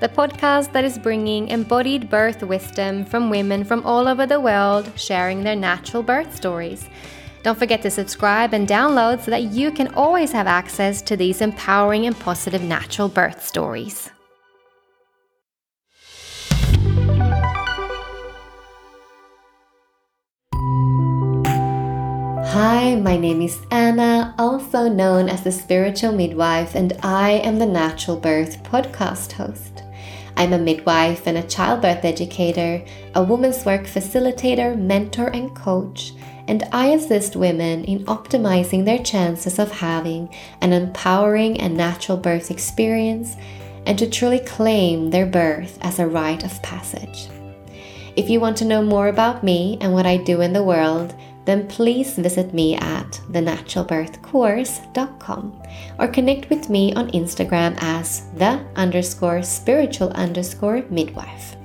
the podcast that is bringing embodied birth wisdom from women from all over the world sharing their natural birth stories. Don't forget to subscribe and download so that you can always have access to these empowering and positive natural birth stories. Hi, my name is Anna, also known as the Spiritual Midwife, and I am the Natural Birth podcast host. I'm a midwife and a childbirth educator, a women's work facilitator, mentor, and coach and I assist women in optimizing their chances of having an empowering and natural birth experience and to truly claim their birth as a rite of passage. If you want to know more about me and what I do in the world, then please visit me at thenaturalbirthcourse.com or connect with me on Instagram as the underscore spiritual underscore midwife.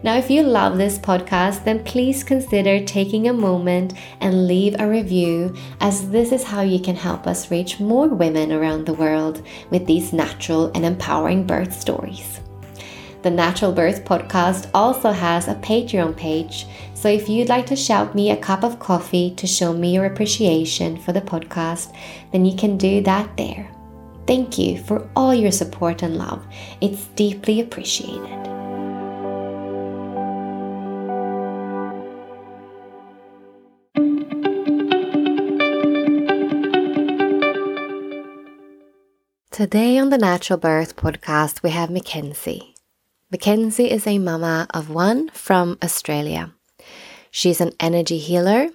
Now, if you love this podcast, then please consider taking a moment and leave a review, as this is how you can help us reach more women around the world with these natural and empowering birth stories. The Natural Birth Podcast also has a Patreon page, so if you'd like to shout me a cup of coffee to show me your appreciation for the podcast, then you can do that there. Thank you for all your support and love. It's deeply appreciated. Today on the Natural Birth podcast, we have Makensi. Makensi is a mama of one from Australia. She's an energy healer,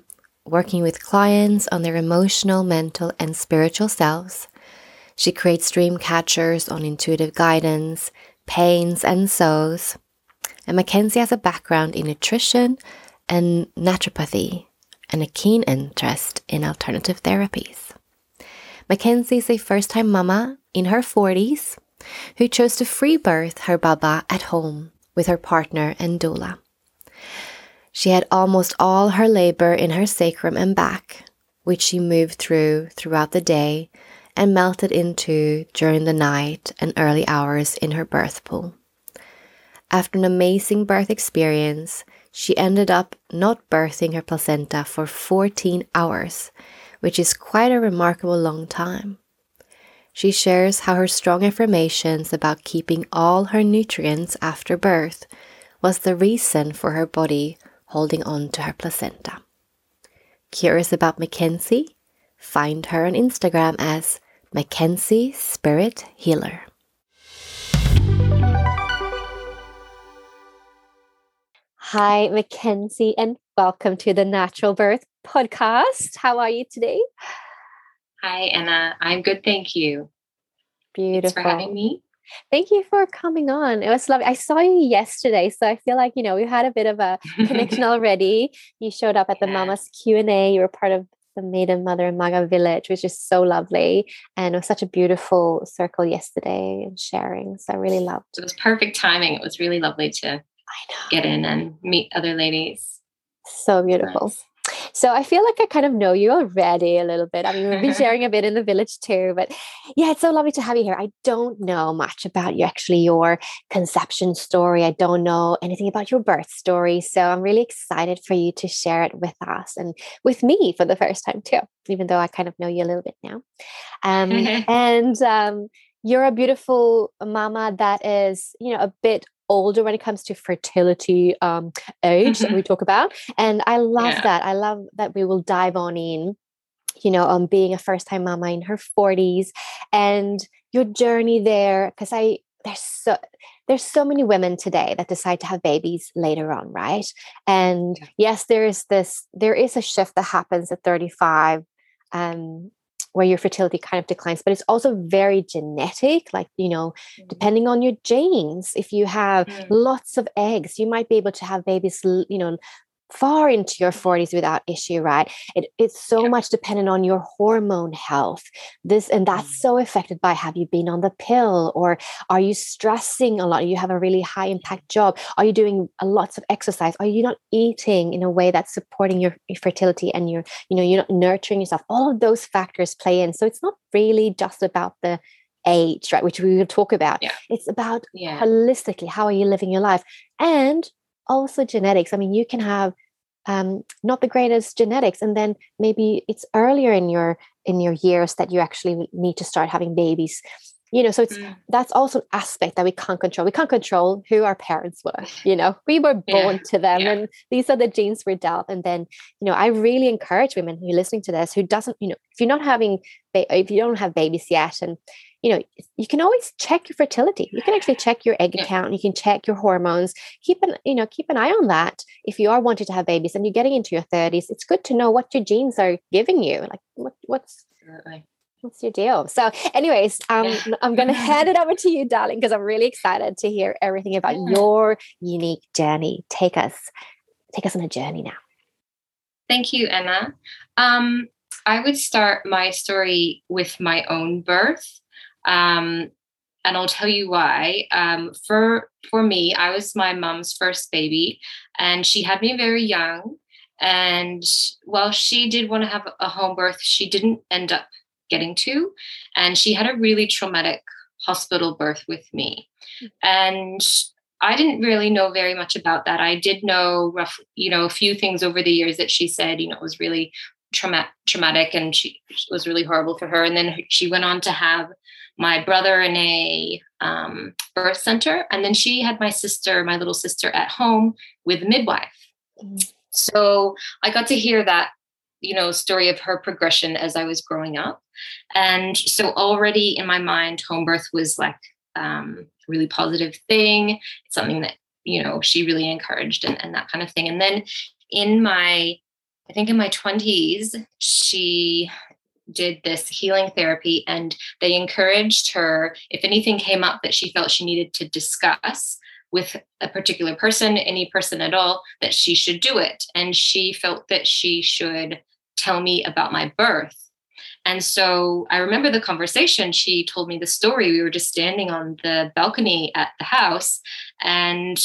working with clients on their emotional, mental, and spiritual selves. She creates dream catchers on intuitive guidance, pains, and sews. And Makensi has a background in nutrition and naturopathy and a keen interest in alternative therapies. Makensi is a first time mama in her 40s who chose to free birth her baba at home with her partner and doula. She had almost all her labor in her sacrum and back, which she moved through throughout the day and melted into during the night and early hours in her birth pool. After an amazing birth experience, she ended up not birthing her placenta for 14 hours, which is quite a remarkable long time. She shares how her strong affirmations about keeping all her nutrients after birth was the reason for her body holding on to her placenta. Curious about Makensi? Find her on Instagram as Makensi Spirit Healer. Hi, Makensi, and welcome to the Natural Birth Podcast. How are you today? Hi, Anna. I'm good. Thank you. Beautiful. Thanks for having me. Thank you for coming on. It was lovely. I saw you yesterday, so I feel like you know we had a bit of a connection already. You showed up at the Mama's Q and A. You were part of the Maiden Mother and Maga Village, which is so lovely, and it was such a beautiful circle yesterday and sharing. So I really loved. It was perfect timing. It was really lovely to get in and meet other ladies. So beautiful. Nice. So I feel like I kind of know you already a little bit. I mean, we've been sharing a bit in the village too, but yeah, it's so lovely to have you here. I don't know much about you, actually, your conception story. I don't know anything about your birth story. So I'm really excited for you to share it with us and with me for the first time too, even though I kind of know you a little bit now. Um, and um, you're a beautiful mama that is, you know, a bit older when it comes to fertility um, age that we talk about. And I love yeah. that. I love that we will dive on in, you know, um, being a first time mama in her 40s and your journey there. Because I, there's so, there's so many women today that decide to have babies later on, right? And yes, there is this, there is a shift that happens at 35. Um, where your fertility kind of declines, but it's also very genetic. Like, you know, Mm. depending on your genes, if you have Mm. lots of eggs, you might be able to have babies, you know, far into your 40s without issue, right? It, it's so Yeah. much dependent on your hormone health. This and that's Mm. so affected by have you been on the pill or are you stressing a lot? You have a really high impact job. Are you doing a lots of exercise? Are you not eating in a way that's supporting your, your fertility and your, you know, you're not nurturing yourself? All of those factors play in. So it's not really just about the age, right? Which we will talk about. Yeah. It's about Yeah. holistically how are you living your life and also genetics i mean you can have um, not the greatest genetics. And then maybe it's earlier in your in your years that you actually need to start having babies. You know so it's Mm. that's also an aspect that we can't control. We can't control who our parents were you know? We were Yeah, born to them yeah. and these are the genes we're dealt. And then you know i really encourage women who are listening to this who doesn't you know if you're not having ba- if you don't have babies yet and you know you can always check your fertility you can actually check your egg count you can check your hormones keep an you know keep an eye on that if you are wanting to have babies and you're getting into your 30s it's good to know what your genes are giving you like what what's Absolutely. what's your deal so anyways um Yeah. i'm going to hand it over to you darling because i'm really excited to hear everything about Yeah. your unique journey take us take us on a journey now Thank you, Anna. Um, I would start my story with my own birth. Um, and I'll tell you why. Um, for for me, I was my mom's first baby, and she had me very young. And while she did want to have a home birth, she didn't end up getting to, and she had a really traumatic hospital birth with me. And I didn't really know very much about that. I did know rough, you know, a few things over the years that she said, you know, it was really trauma- traumatic and she was really horrible for her. And then she went on to have my brother in a um, birth center, and then she had my sister, my little sister, at home with a midwife. Mm. So I got to hear that, you know, story of her progression as I was growing up, and so already in my mind, home birth was like um, a really positive thing. It's something that you know she really encouraged and, and that kind of thing. And then in my, I think in my twenties, she did this healing therapy and they encouraged her if anything came up that she felt she needed to discuss with a particular person any person at all that she should do it and she felt that she should tell me about my birth and so I remember the conversation. She told me the story. We were just standing on the balcony at the house, and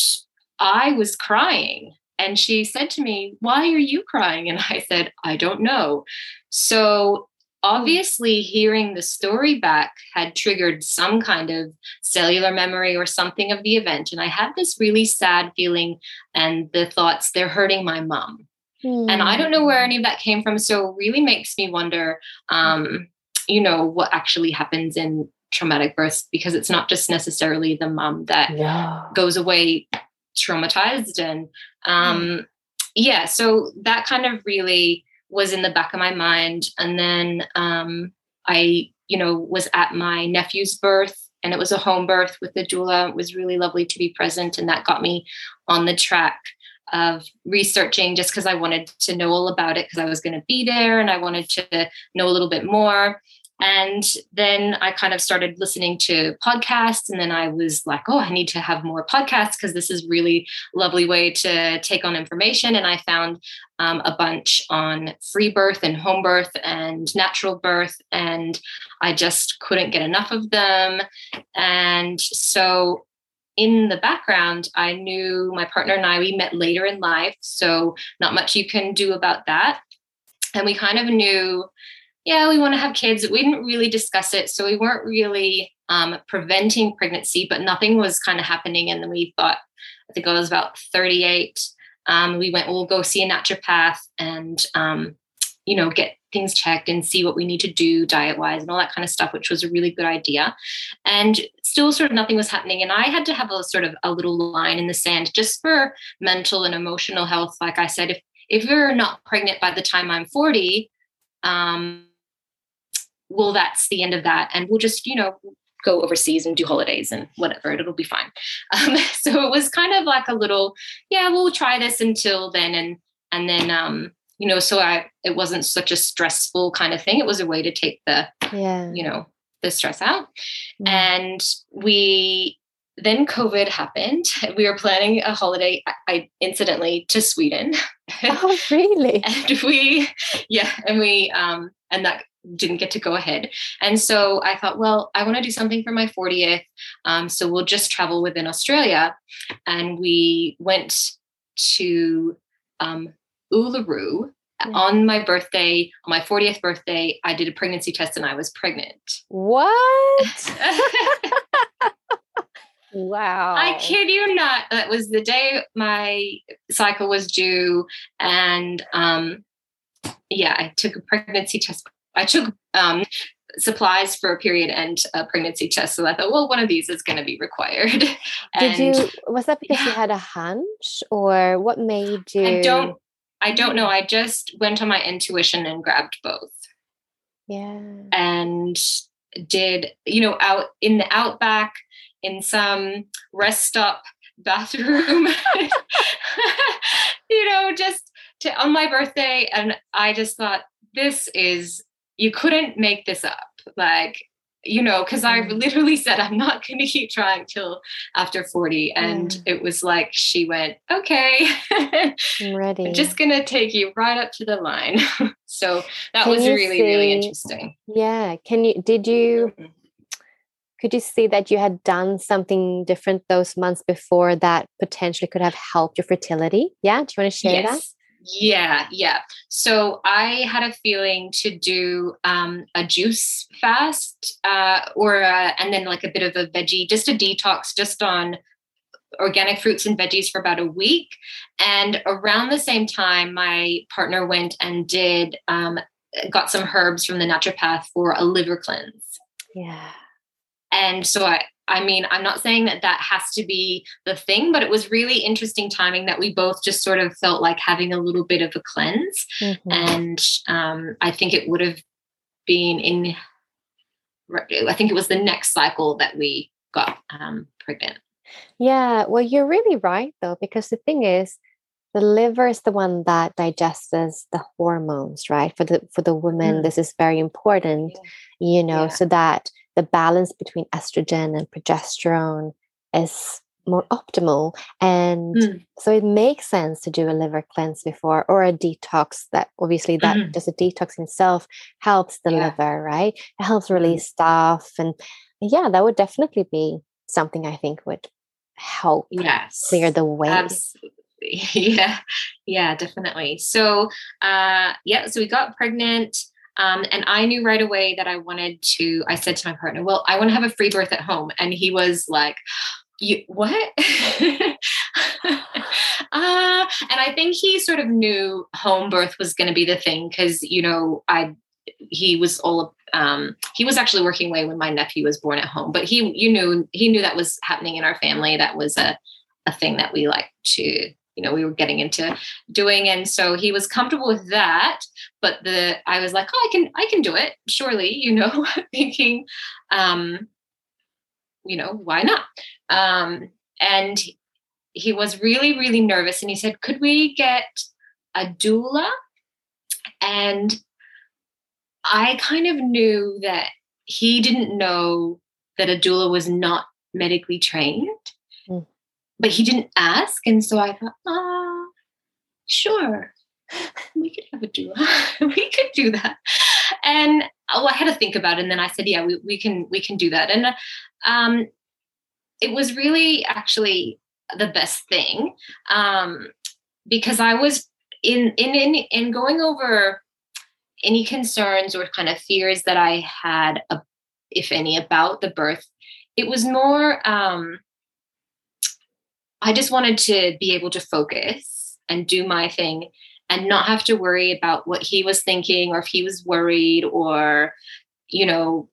I was crying. And she said to me, Why are you crying? And I said, I don't know. So obviously, hearing the story back had triggered some kind of cellular memory or something of the event. And I had this really sad feeling and the thoughts, they're hurting my mom and I don't know where any of that came from. So it really makes me wonder, um, you know, what actually happens in traumatic births because it's not just necessarily the mom that Yeah. goes away traumatized and um yeah so that kind of really was in the back of my mind. And then um i you know was at my nephew's birth and it was a home birth with the doula. It was really lovely to be present and that got me on the track of researching just because i wanted to know all about it because i was going to be there and i wanted to know a little bit more and then I kind of started listening to podcasts. And then I was like, oh, I need to have more podcasts because this is really lovely way to take on information. And I found um, a bunch on free birth and home birth and natural birth. And I just couldn't get enough of them. And so in the background, I knew my partner and I, we met later in life. So not much you can do about that. And we kind of knew yeah, we want to have kids. We didn't really discuss it. So we weren't really um, preventing pregnancy, but nothing was kind of happening. And then we thought, I think I was about 38. Um, we went, we'll go see a naturopath and, um, you know, get things checked and see what we need to do diet wise and all that kind of stuff, which was a really good idea. And still, sort of nothing was happening. And I had to have a sort of a little line in the sand just for mental and emotional health. Like I said, if if you're not pregnant by the time I'm 40, um, well, that's the end of that. And we'll just, you know, go overseas and do holidays and whatever, it'll be fine. Um, so it was kind of like a little, yeah, we'll try this until then. And, and then, um, you know, so I it wasn't such a stressful kind of thing. It was a way to take the, Yeah. you know, the stress out. Mm. And we then COVID happened. We were planning a holiday, I, I incidentally to Sweden. Oh, really? and we yeah and we um and that didn't get to go ahead and so i thought well i want to do something for my 40th um, so we'll just travel within australia and we went to um, uluru Yeah. on my birthday on my 40th birthday i did a pregnancy test and i was pregnant What? wow. I kid you not. That was the day my cycle was due, and um, yeah, I took a pregnancy test. I took um, supplies for a period and a pregnancy test. So I thought, well, one of these is going to be required. Did you? Was that because you had a hunch, or what made you? I don't. I don't know. I just went on my intuition and grabbed both. Yeah. and did you know out in the outback in some rest stop bathroom you know just to on my birthday and i just thought this is you couldn't make this up like you know because i Mm. literally said i'm not going to keep trying till after 40 and it was like she went okay I'm ready. i'm just going to take you right up to the line so that Can was really really interesting yeah. Can you? Did you? Mhm. Could you see that you had done something different those months before that potentially could have helped your fertility? Yeah. Do you want to share that? Yeah, yeah. So I had a feeling to do um, a juice fast, uh, or uh, and then like a bit of a veggie, just a detox, just on organic fruits and veggies for about a week. And around the same time, my partner went and did um, got some herbs from the naturopath for a liver cleanse Yeah. and so i i mean i'm not saying that that has to be the thing but it was really interesting timing that we both just sort of felt like having a little bit of a cleanse Mhm. and um, i think it would have been in i think it was the next cycle that we got um, pregnant Yeah, well, you're really right though, because the thing is, the liver is the one that digests the hormones, right? For the for the woman, Mm. this is very important, you know, Yeah. so that the balance between estrogen and progesterone is more optimal. And Mm. so it makes sense to do a liver cleanse before or a detox that obviously that Mhm. just a detox in itself helps the Yeah. liver, right? It helps Mhm. release stuff. And yeah, that would definitely be something I think would help yes clear the way. Absolutely. Yeah. Yeah, definitely. So uh yeah, so we got pregnant. Um, and I knew right away that I wanted to, I said to my partner, well, I want to have a free birth at home. And he was like, you what? uh, and I think he sort of knew home birth was going to be the thing because, you know, I, he was all, um, he was actually working away when my nephew was born at home, but he, you knew, he knew that was happening in our family. That was a, a thing that we like to, you know, we were getting into doing. And so he was comfortable with that. But the, I was like, oh, I can, I can do it. Surely, you know, thinking, um, you know, why not? Um, and he was really, really nervous. And he said, could we get a doula? And I kind of knew that he didn't know that a doula was not medically trained. But he didn't ask. And so I thought, ah, sure, we could have a doula. we could do that. And oh, I had to think about it. And then I said, yeah, we, we can, we can do that. And um, it was really actually the best thing um, because I was in, in, in, in going over any concerns or kind of fears that I had, uh, if any, about the birth. It was more, um, I just wanted to be able to focus and do my thing and not have to worry about what he was thinking or if he was worried or, you know,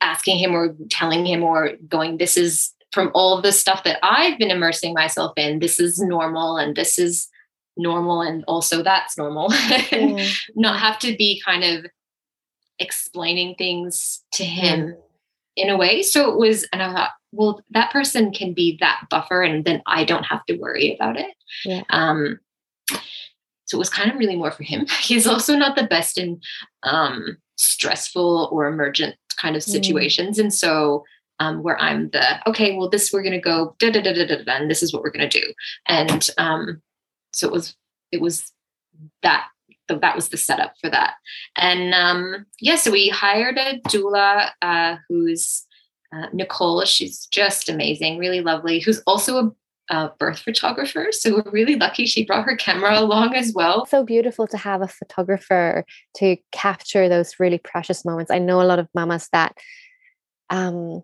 asking him or telling him or going, this is from all the stuff that I've been immersing myself in, this is normal and this is normal and also that's normal. Yeah. not have to be kind of explaining things to him in a way. So it was, and I thought, well, that person can be that buffer and then I don't have to worry about it. Yeah. Um, so it was kind of really more for him. He's also not the best in um, stressful or emergent kind of situations. Mm. And so um, where I'm the okay, well, this we're gonna go da da da da da, and this is what we're gonna do. And um, so it was it was that that was the setup for that. And um, yeah, so we hired a doula uh, who's uh, Nicole. She's just amazing, really lovely. Who's also a uh, birth photographer. So we're really lucky she brought her camera along as well. So beautiful to have a photographer to capture those really precious moments. I know a lot of mamas that um,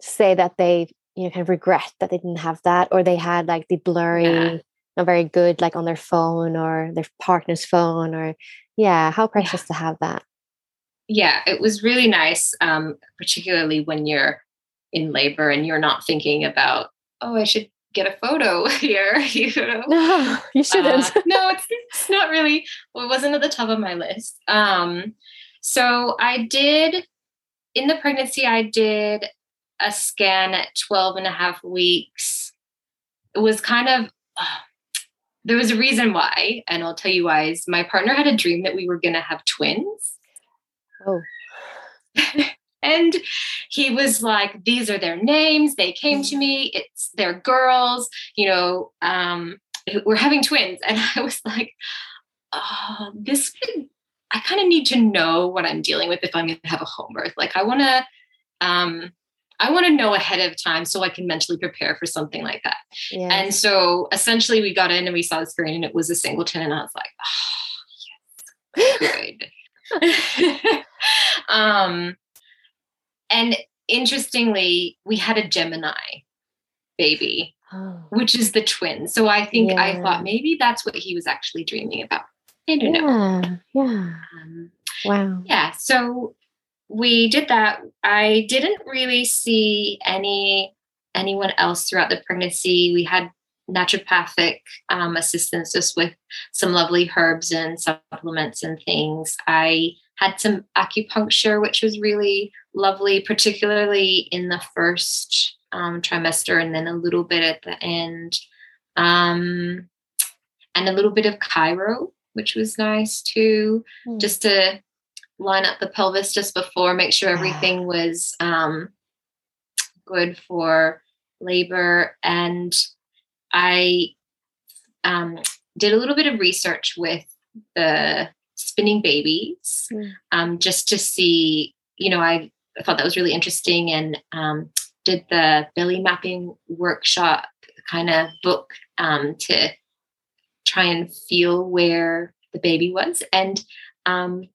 say that they, you know, kind of regret that they didn't have that, or they had like the blurry, yeah. Not very good, like on their phone or their partner's phone, or yeah, how precious yeah. to have that. Yeah, it was really nice, um, particularly when you're in labor and you're not thinking about, oh, I should get a photo here. You know? No, you shouldn't. Uh, no, it's, it's not really. Well, it wasn't at the top of my list. Um, so I did in the pregnancy. I did a scan at 12 and a half weeks. It was kind of. There was a reason why, and I'll tell you why. Is my partner had a dream that we were going to have twins. Oh. And he was like, These are their names. They came to me. It's their girls. You know, um, we're having twins. And I was like, oh, This could, I kind of need to know what I'm dealing with if I'm going to have a home birth. Like, I want to, um, I want to know ahead of time so I can mentally prepare for something like that. Yes. And so essentially we got in and we saw the screen and it was a singleton and I was like, oh, yes, good. um, and interestingly, we had a Gemini baby, oh. which is the twin. So I think yeah. I thought maybe that's what he was actually dreaming about. I don't yeah. know. Yeah. Um, wow. Yeah. So we did that. I didn't really see any anyone else throughout the pregnancy. We had naturopathic um, assistance just with some lovely herbs and supplements and things. I had some acupuncture, which was really lovely, particularly in the first um, trimester and then a little bit at the end. Um, and a little bit of chiro, which was nice too, mm. just to line up the pelvis just before, make sure everything was um, good for labor. And I um, did a little bit of research with the spinning babies mm. um, just to see, you know, I, I, thought that was really interesting and um, did the belly mapping workshop kind of book um, to try and feel where the baby was. And um,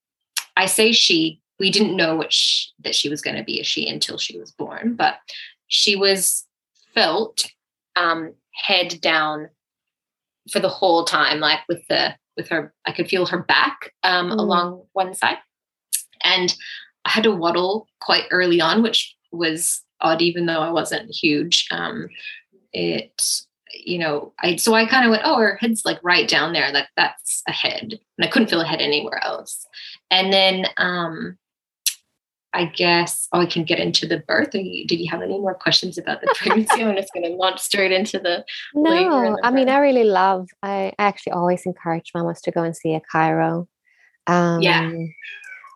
I say she, we didn't know what she, that she was going to be a she until she was born, but she was felt um, head down for the whole time, like with the with her, I could feel her back um, mm. along one side. And I had to waddle quite early on, which was odd, even though I wasn't huge. Um, it, you know, I so I kind of went, oh, her head's like right down there, like that's a head, and I couldn't feel a head anywhere else. And then um, I guess oh, I can get into the birth. You, did you have any more questions about the pregnancy? I'm just going to launch straight into the. No, I mean I really love. I I actually always encourage mamas to go and see a chiro. Um, yeah.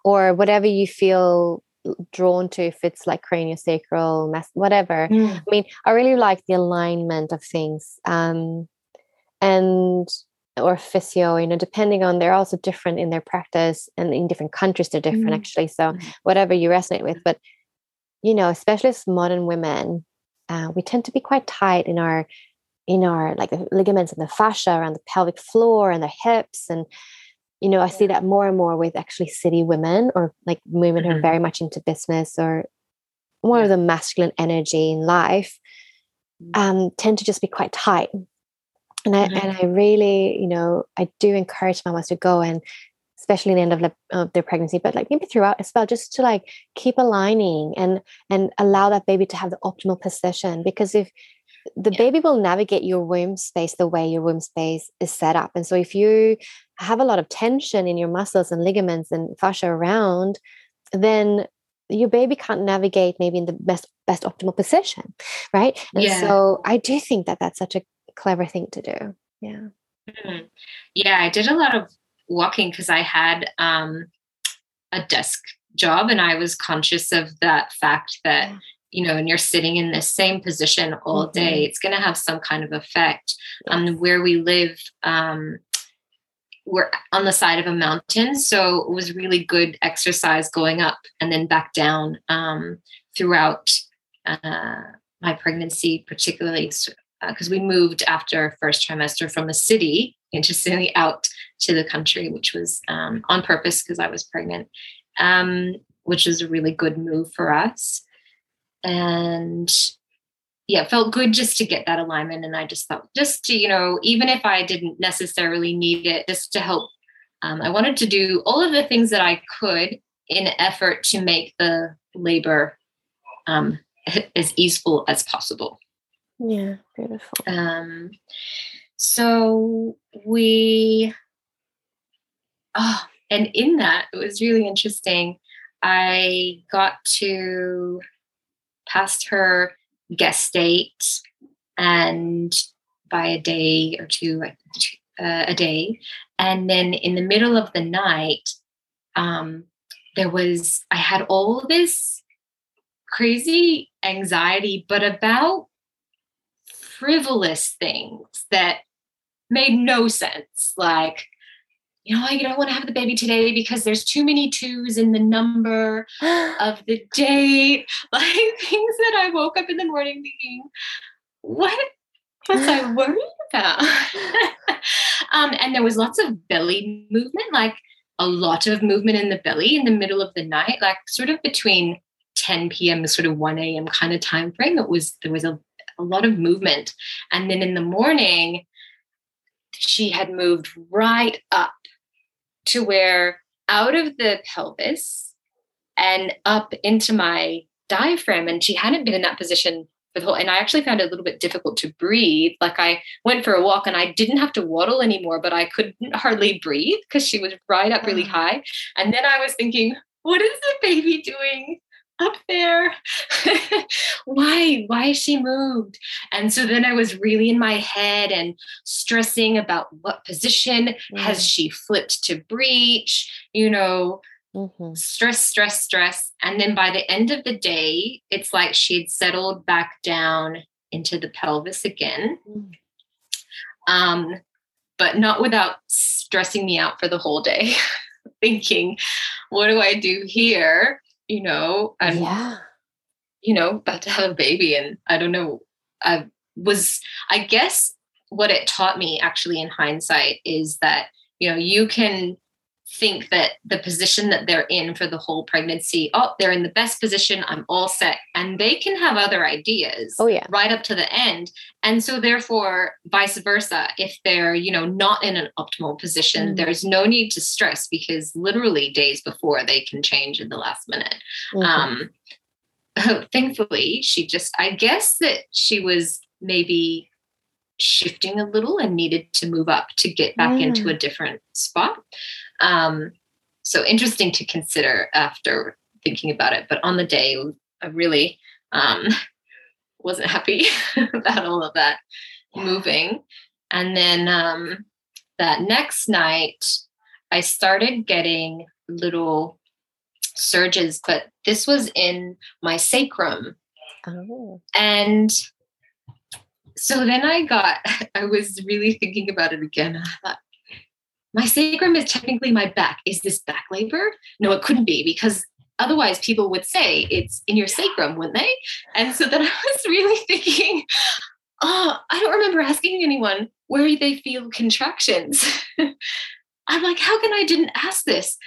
Or whatever you feel drawn to, if it's like craniosacral, mess, whatever. Mm. I mean, I really like the alignment of things. Um, and or physio you know depending on they're also different in their practice and in different countries they're different mm-hmm. actually so mm-hmm. whatever you resonate with but you know especially as modern women uh, we tend to be quite tight in our in our like the ligaments and the fascia around the pelvic floor and the hips and you know i see that more and more with actually city women or like women mm-hmm. who are mm-hmm. very much into business or more of the masculine energy in life mm. um, tend to just be quite tight and I, mm-hmm. and I really, you know, I do encourage mamas to go and especially in the end of, of their pregnancy, but like maybe throughout as well, just to like keep aligning and and allow that baby to have the optimal position. Because if the yeah. baby will navigate your womb space the way your womb space is set up. And so if you have a lot of tension in your muscles and ligaments and fascia around, then your baby can't navigate maybe in the best best optimal position right and yeah. so i do think that that's such a clever thing to do. Yeah. Mhm. Yeah, I did a lot of walking because I had um, a desk job and I was conscious of that fact that, Yeah. you know, when you're sitting in the same position all day, it's going to have some kind of effect. Um, where we live, um, we're on the side of a mountain. So it was really good exercise going up and then back down um, throughout uh, my pregnancy, particularly because we moved after first trimester from the city interestingly out to the country, which was um, on purpose because I was pregnant, um, which was a really good move for us. And yeah, it felt good just to get that alignment. And I just thought, just to, you know, even if I didn't necessarily need it, just to help, um, I wanted to do all of the things that I could in effort to make the labor um, as easeful as possible. Yeah, beautiful. Um, so we, oh, and in that, it was really interesting. I got to past her guest date and by a day or two, uh, a day. And then in the middle of the night, um, there was, I had all this crazy anxiety, but about frivolous things that made no sense. Like, you know, I don't want to have the baby today because there's too many twos in the number of the date. Like things that I woke up in the morning thinking, what was I worried about? um, and there was lots of belly movement, like a lot of movement in the belly in the middle of the night, like sort of between 10 p.m. and sort of 1 a.m. kind of time frame. It was there was a, a lot of movement. And then in the morning, she had moved right up to where out of the pelvis and up into my diaphragm. And she hadn't been in that position for the whole, and I actually found it a little bit difficult to breathe. Like I went for a walk and I didn't have to waddle anymore, but I couldn't hardly breathe because she was right up really ah. high. And then I was thinking, what is the baby doing up there? why? Why she moved? And so then I was really in my head and stressing about what position has she flipped to breech, you know, Mm-hmm. stress, stress, stress. And then by the end of the day, it's like she'd settled back down into the pelvis again. Mm. Um, but not without stressing me out for the whole day, thinking, what do I do here? You know, and yeah. you know, about to have a baby. And I don't know, I was, I guess what it taught me actually in hindsight is that, you know, you can think that the position that they're in for the whole pregnancy, oh, they're in the best position, I'm all set. And they can have other ideas Oh yeah. right up to the end. And so therefore, vice versa, if they're, you know, not in an optimal position, Mm. there's no need to stress because literally days before they can change in the last minute Mhm. um thankfully she just i guess that she was maybe shifting a little and needed to move up to get back into a different spot um so interesting to consider after thinking about it but on the day i really um wasn't happy about all of that moving and then um that next night i started getting little surges, but this was in my sacrum. oh. And so then I got, I was really thinking about it again. I thought, my sacrum is technically my back. Is this back labor? No, it couldn't be because otherwise people would say it's in your sacrum, wouldn't they? And so then I was really thinking, oh, I don't remember asking anyone where they feel contractions. I'm like, how can I didn't ask this?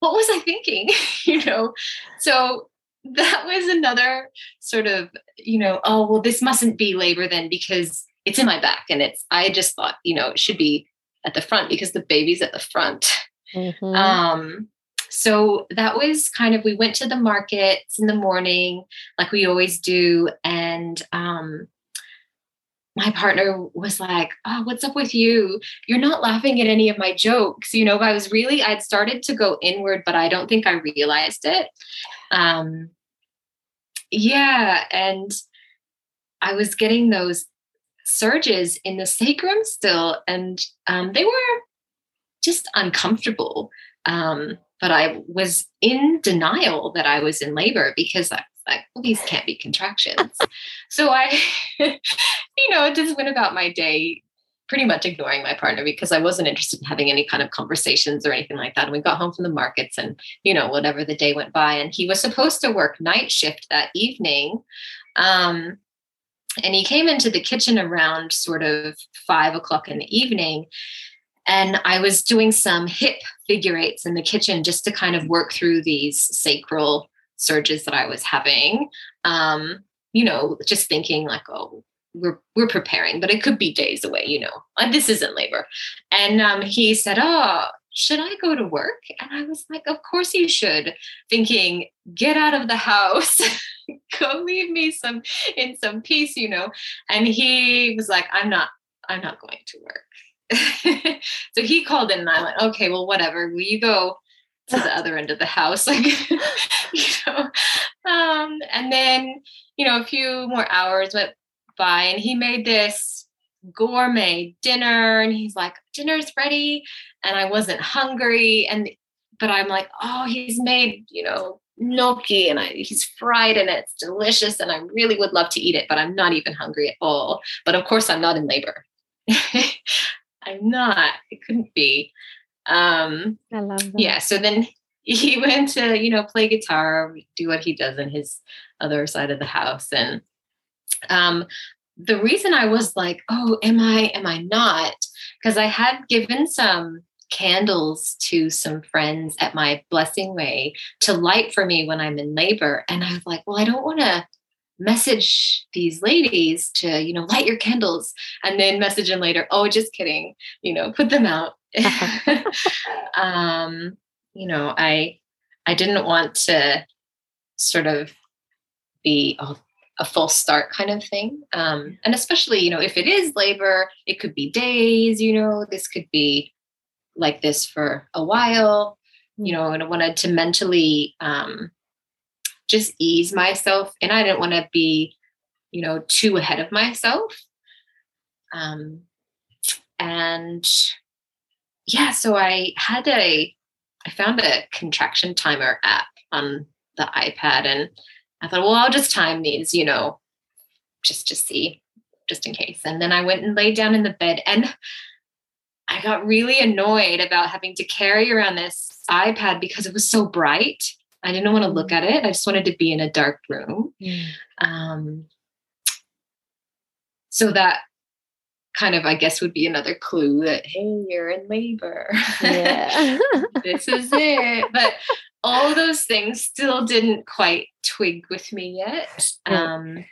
What was I thinking? you know, so that was another sort of, you know, oh, well, this mustn't be labor then because it's in my back. And it's, I just thought, you know, it should be at the front because the baby's at the front. Mhm. Um, so that was kind of, we went to the markets in the morning, like we always do. And um, my partner was like, Oh, what's up with you? You're not laughing at any of my jokes. You know, I was really, I'd started to go inward, but I don't think I realized it. Um, yeah. And I was getting those surges in the sacrum still, and um, they were just uncomfortable. Um, but I was in denial that I was in labor because I was like, well, these can't be contractions. so I, you know, just went about my day pretty much ignoring my partner because I wasn't interested in having any kind of conversations or anything like that. And we got home from the markets and, you know, whatever the day went by. And he was supposed to work night shift that evening. Um, and he came into the kitchen around sort of five o'clock in the evening. And I was doing some hip figure eights in the kitchen just to kind of work through these sacral surges that I was having. Um, you know, just thinking like, oh, we're we're preparing, but it could be days away, you know. And this isn't labor. And um, he said, Oh, should I go to work? And I was like, Of course you should, thinking, get out of the house, go leave me some in some peace, you know. And he was like, I'm not, I'm not going to work. so he called in and I went, okay, well, whatever. Will you go to the other end of the house? Like, you know. Um, and then, you know, a few more hours went by and he made this gourmet dinner and he's like dinner's ready. And i wasn't hungry and but i'm like oh he's made you know gnocchi and I, he's fried and it's delicious and i really would love to eat it but i'm not even hungry at all. But of course i'm not in labor. I'm not. It couldn't be. Um I love that. yeah so then he went to you know play guitar. Do what he does in his other side of the house and um, the reason I was like, oh, am I, am I not? Because I had given some candles to some friends at my blessing way to light for me when I'm in labor. And I was like, well, I don't want to message these ladies to, you know, light your candles and then message them later, oh, just kidding, you know, put them out. um, you know, I I didn't want to sort of be oh a false start kind of thing. Um, and especially, you know, if it is labor, it could be days, you know, this could be like this for a while, you know, and I wanted to mentally um, just ease myself. And I didn't want to be, you know, too ahead of myself. Um, and yeah, so I had a, I found a contraction timer app on the iPad and I thought, well, I'll just time these, you know, just to see, just in case. And then I went and laid down in the bed and I got really annoyed about having to carry around this iPad because it was so bright. I didn't want to look at it. I just wanted to be in a dark room. Mm. Um, so that kind of, I guess, would be another clue that, hey, you're in labor. Yeah. this is it. But all those things still didn't quite twig with me yet. Um,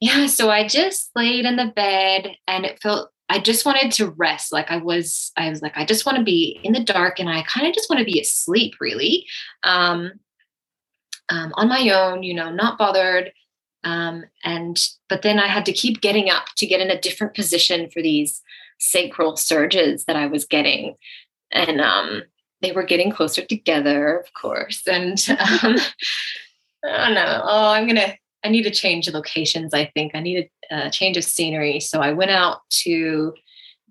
yeah, so I just laid in the bed and it felt I just wanted to rest. Like I was, I was like, I just want to be in the dark and I kind of just want to be asleep, really. Um, um, on my own, you know, not bothered. Um, and but then I had to keep getting up to get in a different position for these sacral surges that I was getting. And um, they were getting closer together, of course. And um, I don't know. Oh, I'm gonna. I need to change locations. I think I need a, a change of scenery. So I went out to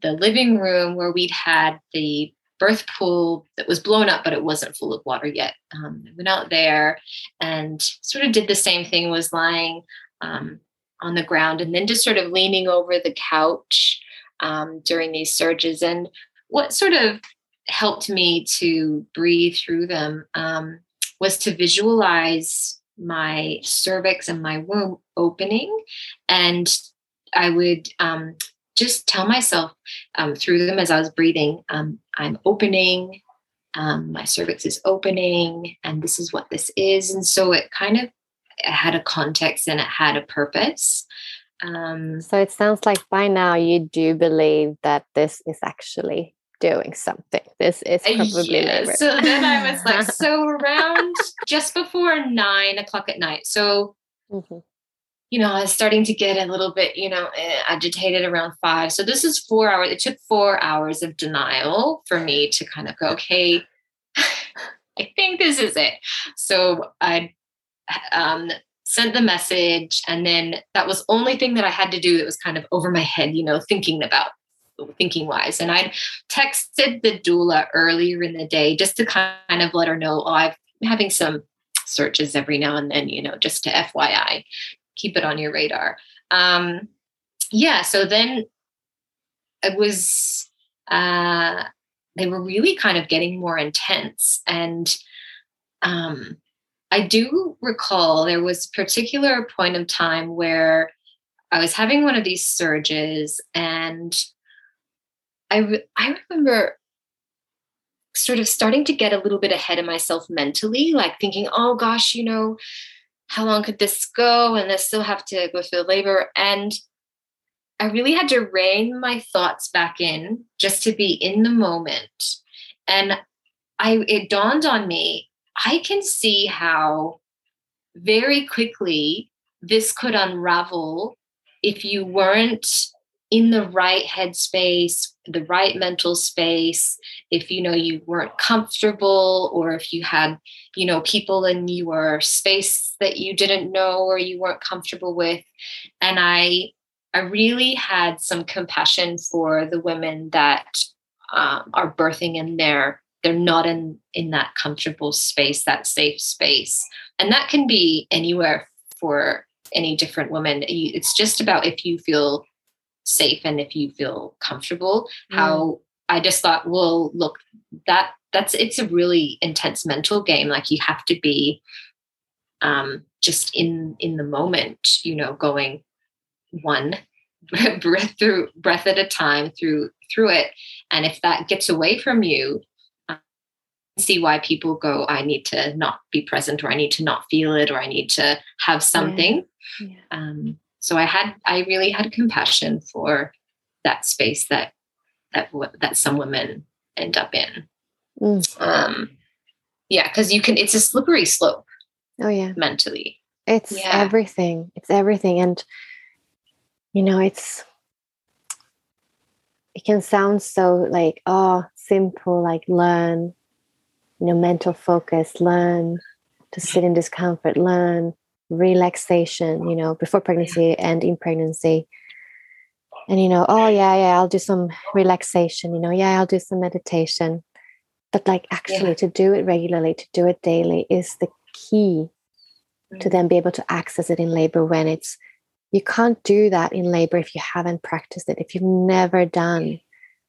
the living room where we'd had the birth pool that was blown up, but it wasn't full of water yet. Um, I went out there and sort of did the same thing. Was lying um, on the ground and then just sort of leaning over the couch um, during these surges. And what sort of helped me to breathe through them um, was to visualize my cervix and my womb opening. And I would um, just tell myself um, through them as I was breathing, um, I'm opening, um, my cervix is opening, and this is what this is. And so it kind of it had a context and it had a purpose. Um, so it sounds like by now you do believe that this is actually doing something. This is Uh, probably yeah. labor. So then I was like, so around just before nine o'clock at night. So, Mhm. You know, I was starting to get a little bit, you know, eh, agitated around five. So this is four hours. It took four hours of denial for me to kind of go, okay, I think this is it. So I um, sent the message, and then that was only thing that I had to do that was kind of over my head, you know, thinking about thinking wise. And I'd texted the doula earlier in the day just to kind of let her know, oh, I'm having some surges every now and then, you know, just to FYI, keep it on your radar. Um, yeah, so then it was, uh, they were really kind of getting more intense. And um, I do recall there was a particular point of time where I was having one of these surges and I, re- I remember sort of starting to get a little bit ahead of myself mentally, like thinking, oh gosh, you know, how long could this go? And I still have to go through labor. And I really had to rein my thoughts back in just to be in the moment. And I it dawned on me, I can see how very quickly this could unravel if you weren't in the right headspace, the right mental space, if you know you weren't comfortable or if you had, you know, people in your space that you didn't know or you weren't comfortable with. And I I really had some compassion for the women that um, are birthing in there. They're not in in that comfortable space, that safe space, and that can be anywhere for any different woman. It's just about if you feel safe and if you feel comfortable mm. how i just thought well look that that's it's a really intense mental game like you have to be um just in in the moment you know going one breath through breath at a time through through it and if that gets away from you um, see why people go i need to not be present or i need to not feel it or i need to have something yeah. Yeah. Um, so i had i really had compassion for that space that that that some women end up in. Mm. um yeah because you can it's a slippery slope oh yeah. mentally. It's yeah. everything. It's everything. And you know it's it can sound so like oh simple like learn you know mental focus learn to sit in discomfort learn relaxation, you know, before pregnancy and in pregnancy. And, you know, oh, yeah, yeah, I'll do some relaxation, you know, yeah, I'll do some meditation. But, like, actually, yeah. to do it regularly, to do it daily is the key mm-hmm. to mm. then be able to access it in labor when it's, you can't do that in labor if you haven't practiced it, if you've never done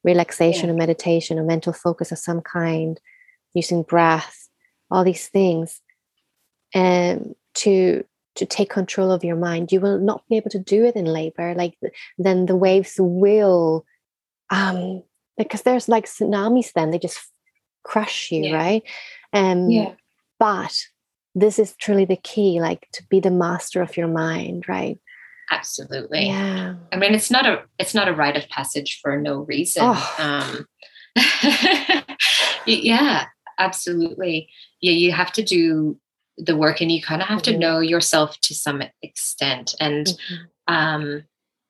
relaxation yeah. or meditation or mental focus of some kind, using breath, all these things. And to to take control of your mind. You will not be able to do it in labor like then the waves will um because there's like tsunamis then they just crush you yeah. right? Um yeah. but this is truly the key like to be the master of your mind right? Absolutely. Yeah. I mean it's not a it's not a rite of passage for no reason. Oh. um yeah absolutely. Yeah you have to do the work and you kind of have mm-hmm. to know yourself to some extent and mm-hmm. um,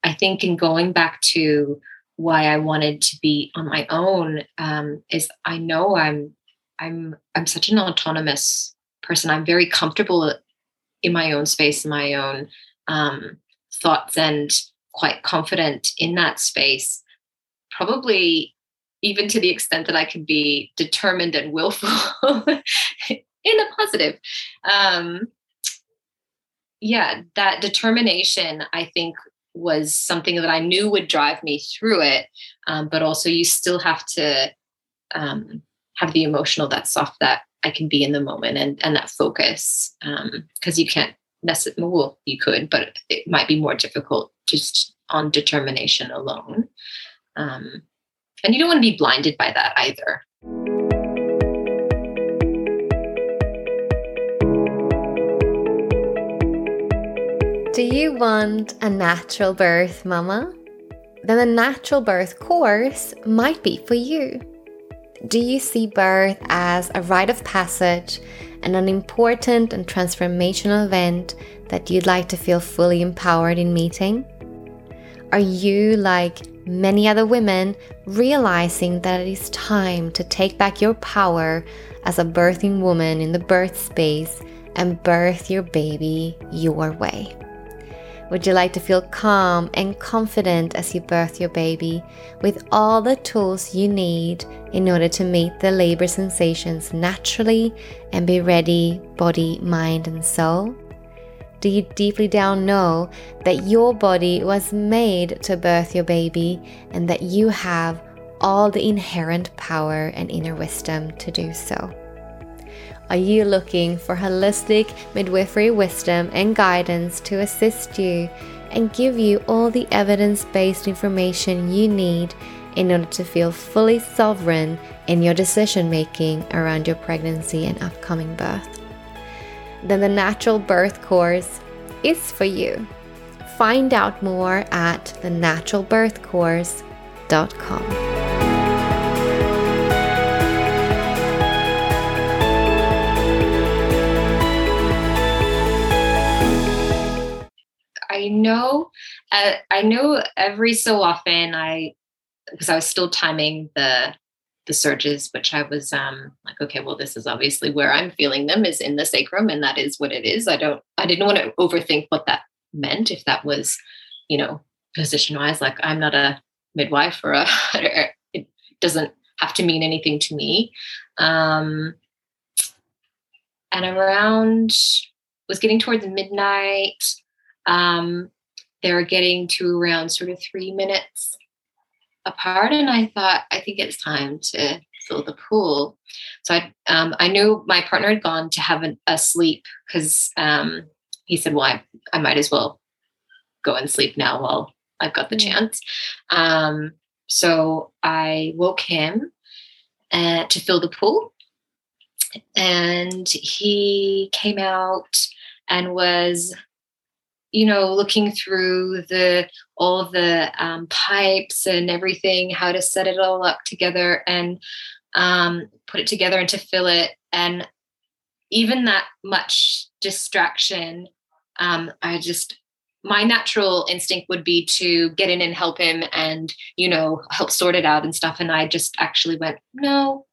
i think in going back to why i wanted to be on my own um, is i know i'm i'm i'm such an autonomous person i'm very comfortable in my own space in my own um, thoughts and quite confident in that space probably even to the extent that i can be determined and willful in the positive. Um, yeah, that determination, I think, was something that I knew would drive me through it. Um, but also, you still have to um, have the emotional, that soft, that I can be in the moment and, and that focus because um, you can't necessarily, well, you could, but it might be more difficult just on determination alone. Um, and you don't want to be blinded by that either. Do you want a natural birth, mama? Then a natural birth course might be for you. Do you see birth as a rite of passage and an important and transformational event that you'd like to feel fully empowered in meeting? Are you, like many other women, realizing that it is time to take back your power as a birthing woman in the birth space and birth your baby your way. Would you like to feel calm and confident as you birth your baby with all the tools you need in order to meet the labor sensations naturally and be ready, body, mind, and soul? Do you deeply down know that your body was made to birth your baby and that you have all the inherent power and inner wisdom to do so? Are you looking for holistic midwifery wisdom and guidance to assist you and give you all the evidence based information you need in order to feel fully sovereign in your decision making around your pregnancy and upcoming birth? Then the Natural Birth Course is for you. Find out more at thenaturalbirthcourse.com. I know, uh, I know every so often I, because I was still timing the the surges, which I was um, like, okay, well, this is obviously where I'm feeling them is in the sacrum, and that is what it is. I don't, I didn't want to overthink what that meant. If that was, you know, position wise, like I'm not a midwife or a, it doesn't have to mean anything to me. Um, and around was getting towards midnight um, they were getting to around sort of three minutes apart, and I thought, I think it's time to fill the pool. So I, um, I knew my partner had gone to have a sleep because um, he said, "Well, I, I, might as well go and sleep now while I've got the mm. chance." Um, so I woke him uh, to fill the pool, and he came out and was you know looking through the all the um, pipes and everything how to set it all up together and um, put it together and to fill it. And even that much distraction um, i just my natural instinct would be to get in and help him and you know help sort it out and stuff. And i just actually went no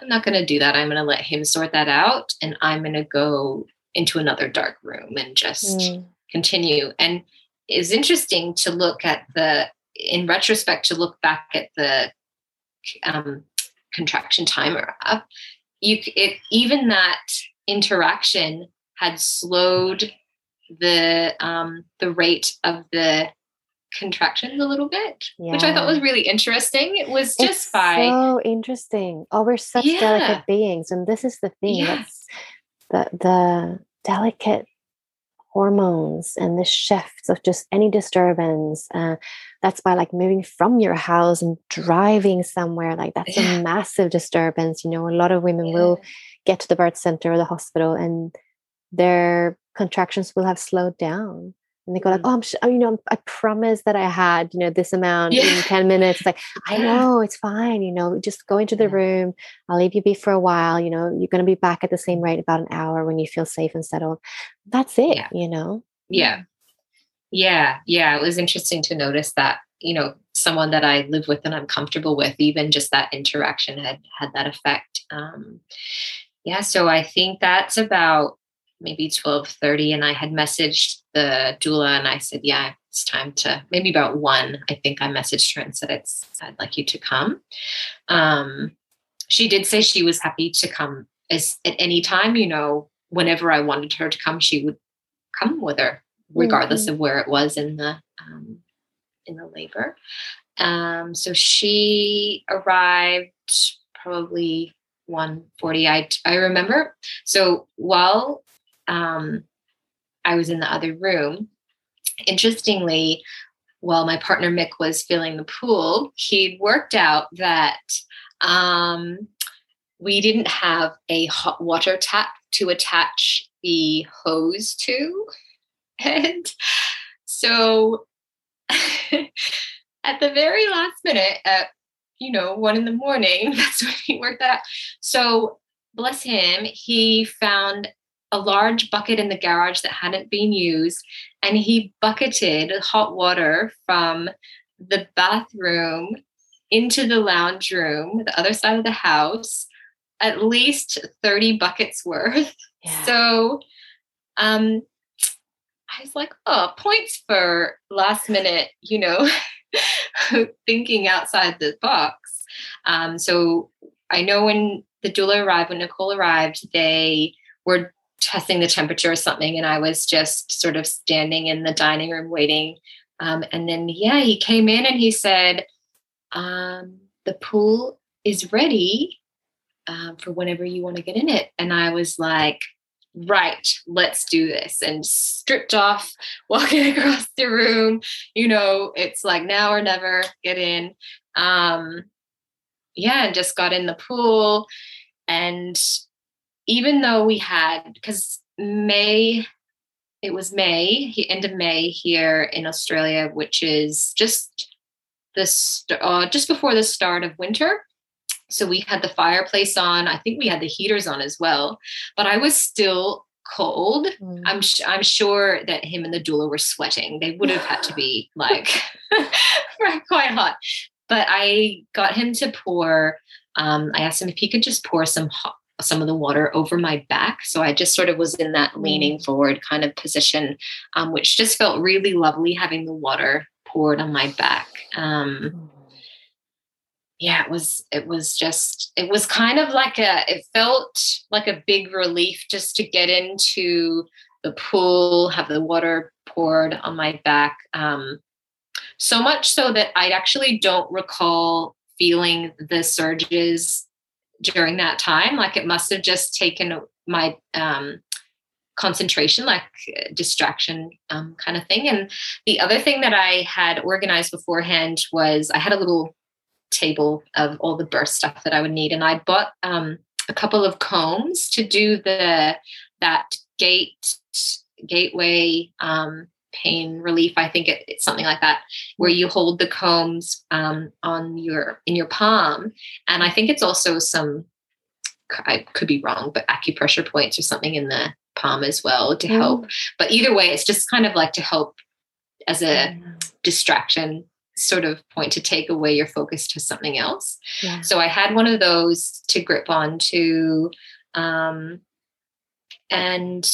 i'm not going to do that. I'm going to let him sort that out and i'm going to go into another dark room and just mm. continue. And it's interesting to look at the, in retrospect, to look back at the um, contraction timer up. You, it, even that interaction had slowed the um, the rate of the contractions a little bit, yeah. which I thought was really interesting. It was just it's by so interesting. Oh, we're such yeah. delicate beings, and this is the thing. Yeah. That's the the delicate hormones and the shifts of just any disturbance uh, that's by like moving from your house and driving somewhere like that's yeah. a massive disturbance you know a lot of women yeah. will get to the birth center or the hospital and their contractions will have slowed down and they go like, mm. "Oh, I'm, sh- oh, you know, I promise that I had, you know, this amount yeah. in ten minutes." It's like, I know it's fine. You know, just go into the room. I'll leave you be for a while. You know, you're going to be back at the same rate about an hour when you feel safe and settled. That's it. Yeah. You know. Yeah, yeah, yeah. It was interesting to notice that. You know, someone that I live with and I'm comfortable with, even just that interaction had had that effect. Um, yeah, so I think that's about maybe 12:30 and I had messaged the doula and I said, "Yeah, it's time to maybe about 1, I think I messaged her and said it's I'd like you to come." Um, she did say she was happy to come as at any time, you know, whenever I wanted her to come, she would come with her regardless mm-hmm. of where it was in the um, in the labor. Um, so she arrived probably 140 I, I remember so while um, I was in the other room. Interestingly, while my partner Mick was filling the pool, he'd worked out that um, we didn't have a hot water tap to attach the hose to. And so at the very last minute, at you know, one in the morning, that's when he worked that out. So bless him, he found a large bucket in the garage that hadn't been used and he bucketed hot water from the bathroom into the lounge room, the other side of the house, at least 30 buckets worth. Yeah. So um, I was like, oh, points for last minute, you know, thinking outside the box. Um, so I know when the doula arrived, when Nicole arrived, they were testing the temperature or something, and I was just sort of standing in the dining room waiting. Um, and then, yeah, he came in and he said, um, The pool is ready um, for whenever you want to get in it. And I was like, right, let's do this. And stripped off, walking across the room. You know, it's like now or never, get in. Um, yeah, and just got in the pool. And even though we had, because May, it was May, end of May here in Australia, which is just this uh, just before the start of winter. So we had the fireplace on. I think we had the heaters on as well, but I was still cold. Mm. I'm sh- I'm sure that him and the doula were sweating. They would have had to be like quite hot. But I got him to pour. Um, I asked him if he could just pour some hot, some of the water over my back. So I just sort of was in that leaning mm. forward kind of position, um, which just felt really lovely having the water poured on my back. Um, mm yeah it was it was just it was kind of like a it felt like a big relief just to get into the pool have the water poured on my back um, so much so that i actually don't recall feeling the surges during that time like it must have just taken my um, concentration like distraction um, kind of thing and the other thing that i had organized beforehand was i had a little table of all the birth stuff that I would need. And I bought um, a couple of combs to do the that gate gateway um, pain relief. I think it, it's something like that, where you hold the combs um, on your in your palm. And I think it's also some I could be wrong, but acupressure points or something in the palm as well to help. Mm. But either way, it's just kind of like to help as a distraction sort of point to take away your focus to something else. Yeah. So I had one of those to grip onto. Um, and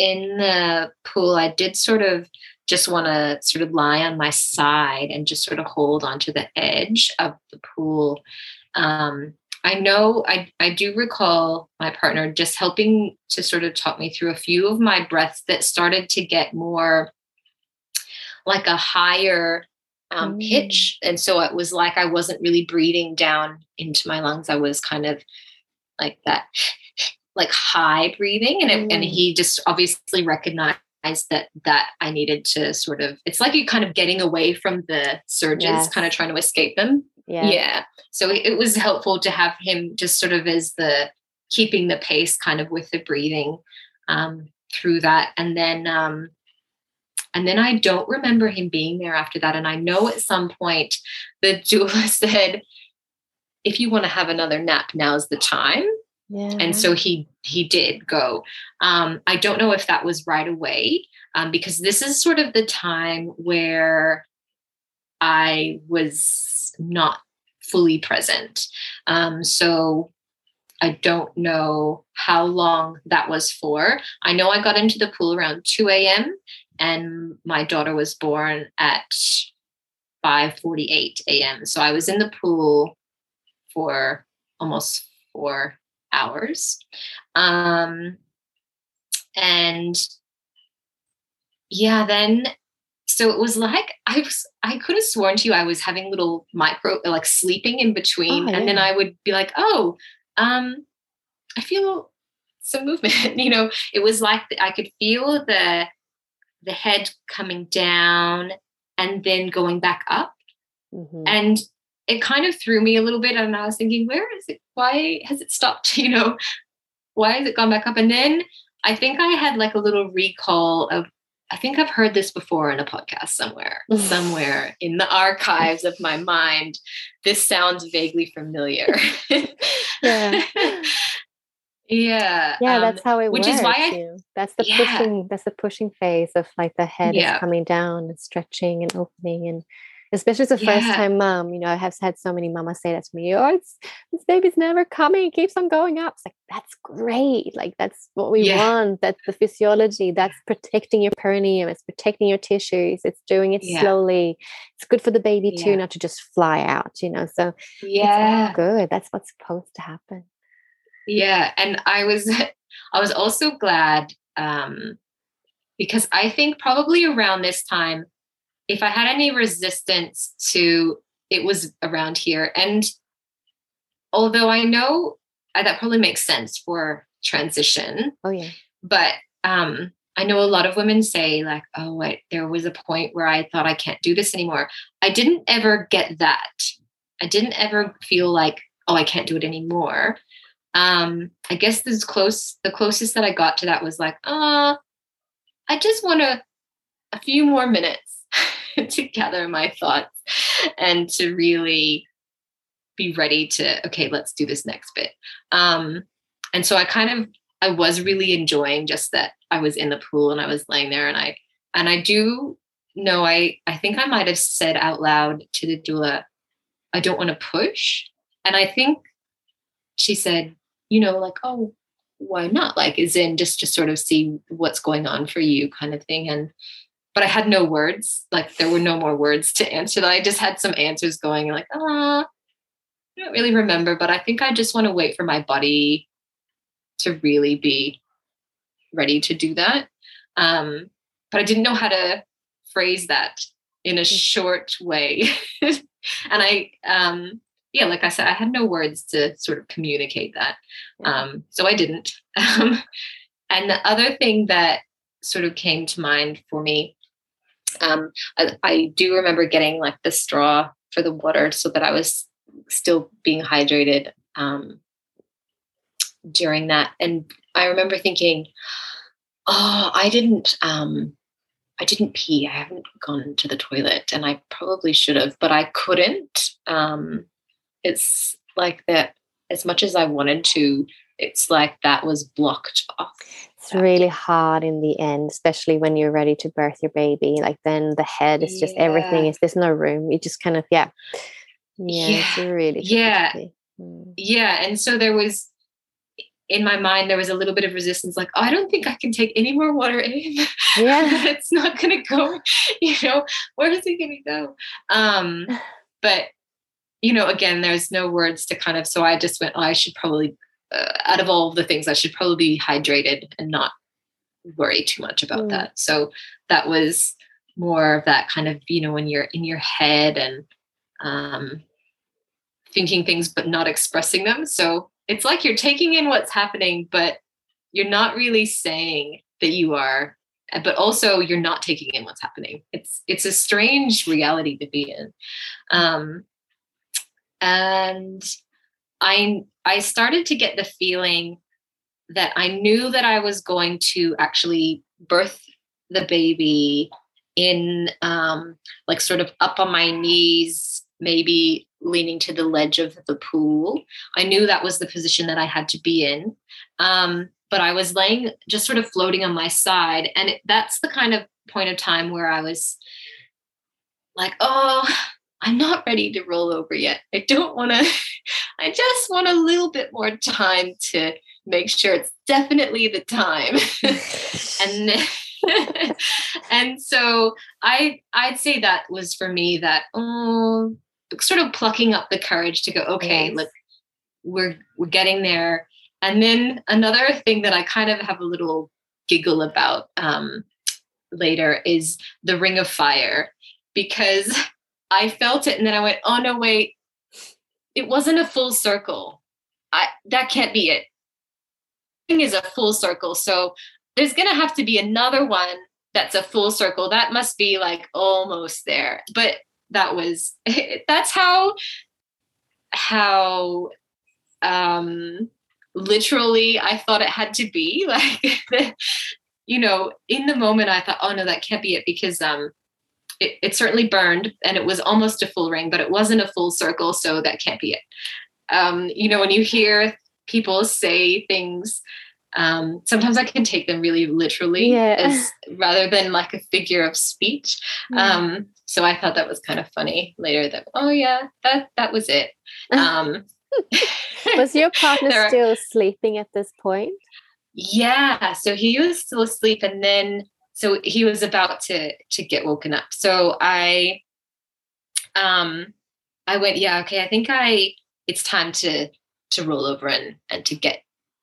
in the pool, I did sort of just want to sort of lie on my side and just sort of hold onto the edge of the pool. Um, I know I, I do recall my partner just helping to sort of talk me through a few of my breaths that started to get more like a higher um, mm. pitch. And so it was like I wasn't really breathing down into my lungs. I was kind of like that, like high breathing. And, it, mm. and he just obviously recognized that that I needed to sort of it's like you're kind of getting away from the surges, yes. kind of trying to escape them. Yeah. Yeah. So it, was helpful to have him just sort of as the keeping the pace kind of with the breathing um, through that. And then um, and then I don't remember him being there after that. And I know at some point the doula said, if you want to have another nap, now's the time. Yeah. And so he he did go. Um, I don't know if that was right away, um, because this is sort of the time where I was not fully present. Um, so I don't know how long that was for. I know I got into the pool around 2 a.m and my daughter was born at 5:48 a.m. So I was in the pool for almost 4 hours. Um and yeah, then so it was like I was I could have sworn to you I was having little micro like sleeping in between oh, yeah. and then I would be like, "Oh, um I feel some movement." you know, it was like I could feel the the head coming down and then going back up. Mm-hmm. And it kind of threw me a little bit. And I was thinking, where is it? Why has it stopped? You know, why has it gone back up? And then I think I had like a little recall of, I think I've heard this before in a podcast somewhere, somewhere in the archives of my mind. This sounds vaguely familiar. yeah. Yeah. Yeah, um, that's how it which works. Which is why I, that's the yeah. pushing that's the pushing phase of like the head yeah. is coming down and stretching and opening and especially as a yeah. first time mom. You know, I have had so many mamas say that to me. Oh, it's this baby's never coming. It keeps on going up. It's like that's great. Like that's what we yeah. want. That's the physiology. That's protecting your perineum. It's protecting your tissues. It's doing it yeah. slowly. It's good for the baby too, not to just fly out. You know, so yeah, good. That's what's supposed to happen. Yeah, and I was I was also glad um, because I think probably around this time, if I had any resistance to it was around here. And although I know uh, that probably makes sense for transition. Oh yeah. But um I know a lot of women say like, oh, wait, there was a point where I thought I can't do this anymore. I didn't ever get that. I didn't ever feel like, oh, I can't do it anymore um, I guess this close the closest that I got to that was like, uh, I just want a a few more minutes to gather my thoughts and to really be ready to okay, let's do this next bit. Um, and so I kind of I was really enjoying just that I was in the pool and I was laying there and I and I do know I I think I might have said out loud to the doula, I don't want to push. And I think she said, you know, like, oh, why not? Like, is in just to sort of see what's going on for you, kind of thing. And but I had no words. Like there were no more words to answer that. I just had some answers going, like, ah, I don't really remember, but I think I just want to wait for my body to really be ready to do that. Um, but I didn't know how to phrase that in a mm. short way. and I um yeah, like I said, I had no words to sort of communicate that. Um, so I didn't. Um, and the other thing that sort of came to mind for me, um, I, I, do remember getting like the straw for the water so that I was still being hydrated um, during that. And I remember thinking, oh, I didn't. Um, I didn't pee. I haven't gone to the toilet, and I probably should have, but I couldn't. Um, it's like that as much as I wanted to, it's like that was blocked off. It's really hard in the end, especially when you're ready to birth your baby. Like then the head is just yeah. everything is there's no room. You just kind of yeah. Yeah, yeah. it's really yeah. Mm. Yeah. And so there was in my mind there was a little bit of resistance like oh, i don't think i can take any more water in yeah it's not gonna go you know where is it gonna go um but you know, again, there's no words to kind of, so I just went, oh, I should probably, uh, out of all the things, I should probably be hydrated and not worry too much about mm. that. So that was more of that kind of, you know, when you're in your head and um, thinking things, but not expressing them. So it's like you're taking in what's happening, but you're not really saying that you are but also you're not taking in what's happening it's it's a strange reality to be in um, and I I started to get the feeling that I knew that I was going to actually birth the baby in um, like sort of up on my knees, maybe leaning to the ledge of the pool. I knew that was the position that I had to be in. Um, but I was laying just sort of floating on my side. And it, that's the kind of point of time where I was like, oh, I'm not ready to roll over yet. I don't want to, I just want a little bit more time to make sure it's definitely the time. and and so I I'd say that was for me that oh sort of plucking up the courage to go, okay, yes. look, we're we're getting there. And then another thing that I kind of have a little giggle about um, later is the ring of fire because I felt it and then I went, oh no, wait, it wasn't a full circle. I that can't be it. Thing is a full circle. So there's gonna have to be another one that's a full circle. That must be like almost there. But that was that's how how um literally I thought it had to be. Like you know, in the moment I thought, oh no, that can't be it because um it, it, certainly burned and it was almost a full ring, but it wasn't a full circle, so that can't be it. Um, you know, when you hear people say things, um, sometimes I can take them really literally yeah. as rather than like a figure of speech. Um, so I thought that was kind of funny later that, oh yeah, that that was it. Um, was your partner are, still sleeping at this point? Yeah. So he was still asleep and then so he was about to to get woken up. So I um I went, yeah, okay, I think I it's time to to roll over and and to get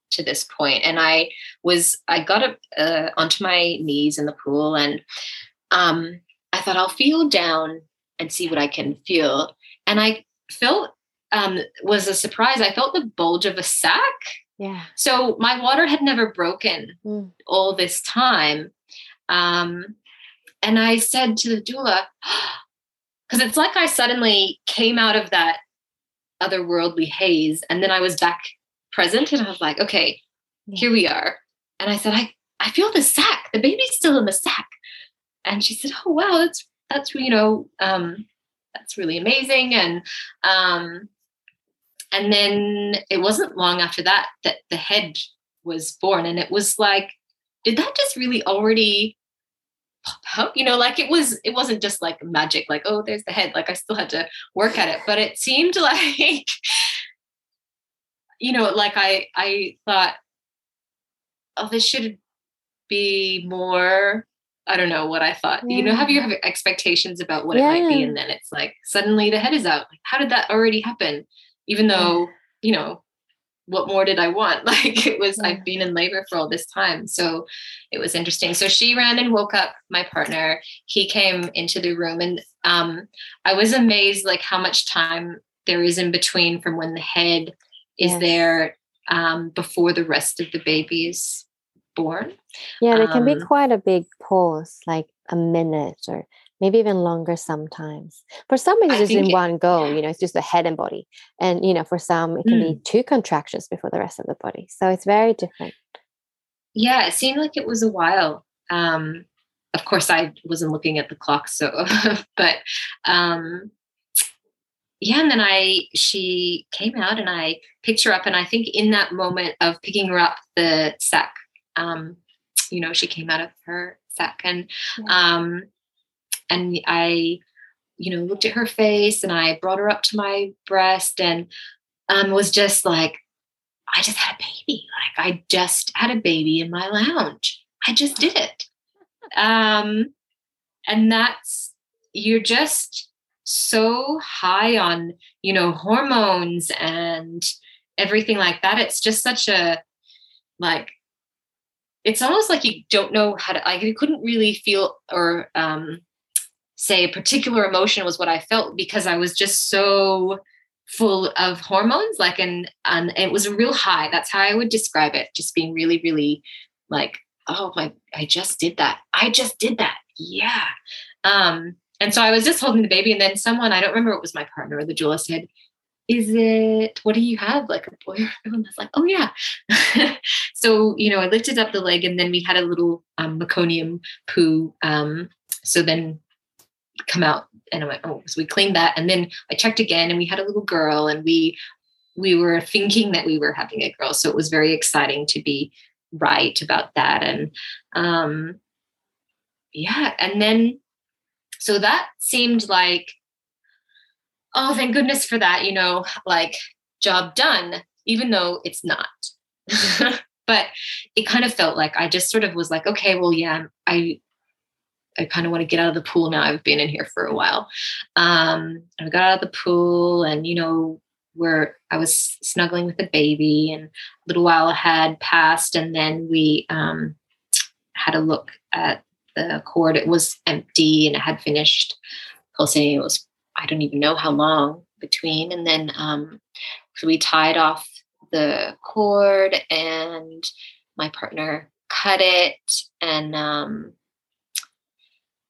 to this point and i was i got up uh, onto my knees in the pool and um I thought I'll feel down and see what I can feel. And I felt um, was a surprise. I felt the bulge of a sac. Yeah. So my water had never broken mm. all this time. Um, and I said to the doula, because it's like I suddenly came out of that otherworldly haze and then I was back present and I was like, okay, here we are. And I said, I, I feel the sack. The baby's still in the sack. and she said, "Oh wow, that's that's you know um, that's really amazing." And um, and then it wasn't long after that that the head was born, and it was like, did that just really already pop out? You know, like it was. It wasn't just like magic, like oh, there's the head. Like I still had to work at it, but it seemed like. you know like i i thought oh this should be more I don't know what I thought. Yeah. You know, have you have expectations about what yeah. it might be, and then it's like suddenly the head is out. How did that already happen? Even though you know, what more did I want? Like it was, I've been in labor for all this time, so it was interesting. So she ran and woke up my partner. He came into the room, and um, I was amazed, like how much time there is in between from when the head is yes. there um, before the rest of the baby is born. Yeah, there can um, be quite a big pause, like a minute or maybe even longer sometimes. For some, it's just in it, one go, you know, it's just the head and body. And, you know, for some, it can mm. be two contractions before the rest of the body. So it's very different. Yeah, it seemed like it was a while. Um, of course, I wasn't looking at the clock, so, but um, yeah, and then I, she came out and I picked her up. And I think in that moment of picking her up, the sac um, you know, she came out of her sac and um, and I, you know, looked at her face and I brought her up to my breast and um, was just like, I just had a baby. Like I just had a baby in my lounge. I just did it. Um, and that's you're just so high on, you know, hormones and everything like that. It's just such a like it's almost like you don't know how to like you couldn't really feel or um, say a particular emotion was what I felt because I was just so full of hormones like and and it was a real high. That's how I would describe it just being really really like oh my I just did that. I just did that. Yeah. Um and so I was just holding the baby and then someone I don't remember it was my partner or the doula said is it what do you have like a boy or girl and i was like oh yeah. So you know i lifted up the leg and then we had a little um, meconium poo um, so then come out and i went oh so we cleaned that. And then i checked again and we had a little girl and we we were thinking that we were having a girl. So it was very exciting to be right about that. And um yeah. And then so that seemed like oh, thank goodness for that, you know, like job done, even though it's not. but it kind of felt like I just sort of was like, okay, well, yeah, I I kind of want to get out of the pool now. I've been in here for a while. Um, I got out of the pool and, you know, where I was snuggling with the baby and a little while had passed and then we um, had a look at the cord. It was empty and it had finished pulsating. It was I don't even know how long between. And then um, so we tied off the cord and my partner cut it and um,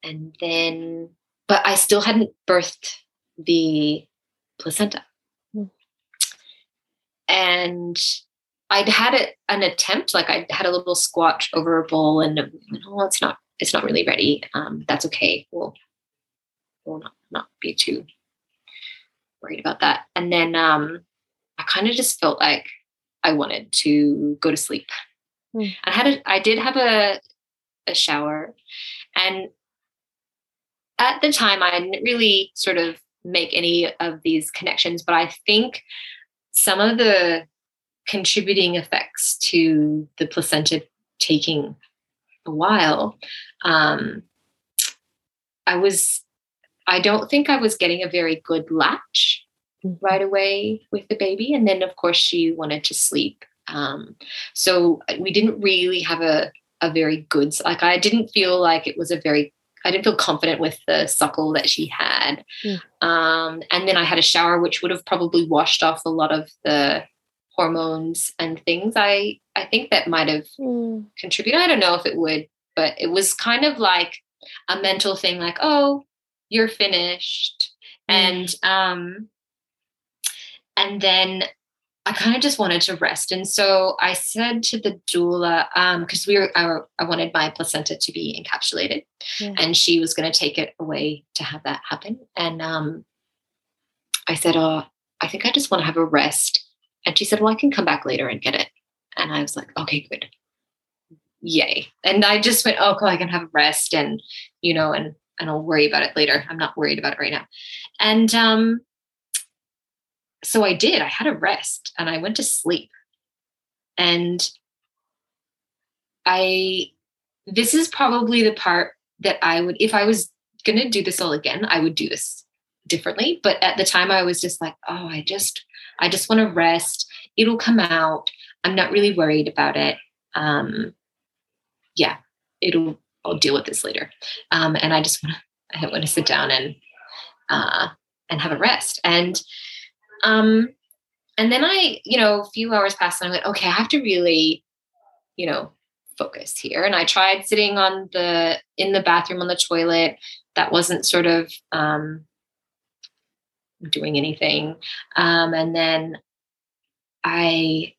and then but I still hadn't birthed the placenta. Mm. And I'd had it, an attempt, like I had a little squat over a bowl, and oh, it's not, it's not really ready. Um, that's okay. We'll, we'll not not be too worried about that. And then um, I kind of just felt like I wanted to go to sleep. Mm. I had a, I did have a a shower, and at the time, I didn't really sort of make any of these connections, but I think some of the contributing effects to the placenta taking a while, um, I was, I don't think I was getting a very good latch mm-hmm. right away with the baby. And then, of course, she wanted to sleep. Um, so we didn't really have a, a very good, like, I didn't feel like it was a very I didn't feel confident with the suckle that she had. Mm. Um, and then I had a shower, which would have probably washed off a lot of the hormones and things. I I think that might have mm. contributed. I don't know if it would, but it was kind of like a mental thing, like, oh, you're finished. Mm. And um, and then I kind of just wanted to rest. And so I said to the doula, because um, we were, I, I, wanted my placenta to be encapsulated yeah. and she was going to take it away to have that happen. And um, I said, Oh, I think I just want to have a rest. And she said, Well, I can come back later and get it. And I was like, Okay, good. Yay. And I just went, Oh, cool, I can have a rest and, you know, and, and I'll worry about it later. I'm not worried about it right now. And um, so I did. I had a rest and I went to sleep. And I, this is probably the part that I would, if I was going to do this all again, I would do this differently. But at the time, I was just like, oh, I just, I just want to rest. It'll come out. I'm not really worried about it. Um, yeah, it'll, I'll deal with this later. Um, and I just want to, I want to sit down and, uh, and have a rest. And um, and then I, you know, a few hours passed and I went, okay, I have to really, you know, focus here. And I tried sitting on the in the bathroom on the toilet. That wasn't sort of um, doing anything. Um, and then I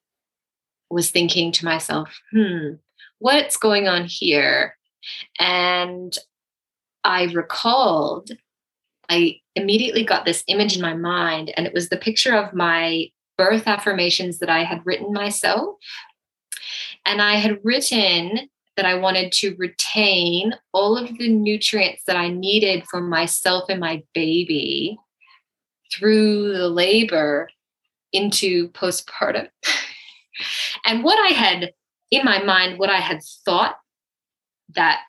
was thinking to myself, hmm, what's going on here? And I recalled I immediately got this image in my mind, and it was the picture of my birth affirmations that I had written myself. And I had written that I wanted to retain all of the nutrients that I needed for myself and my baby through the labor into postpartum. and what I had in my mind, what I had thought that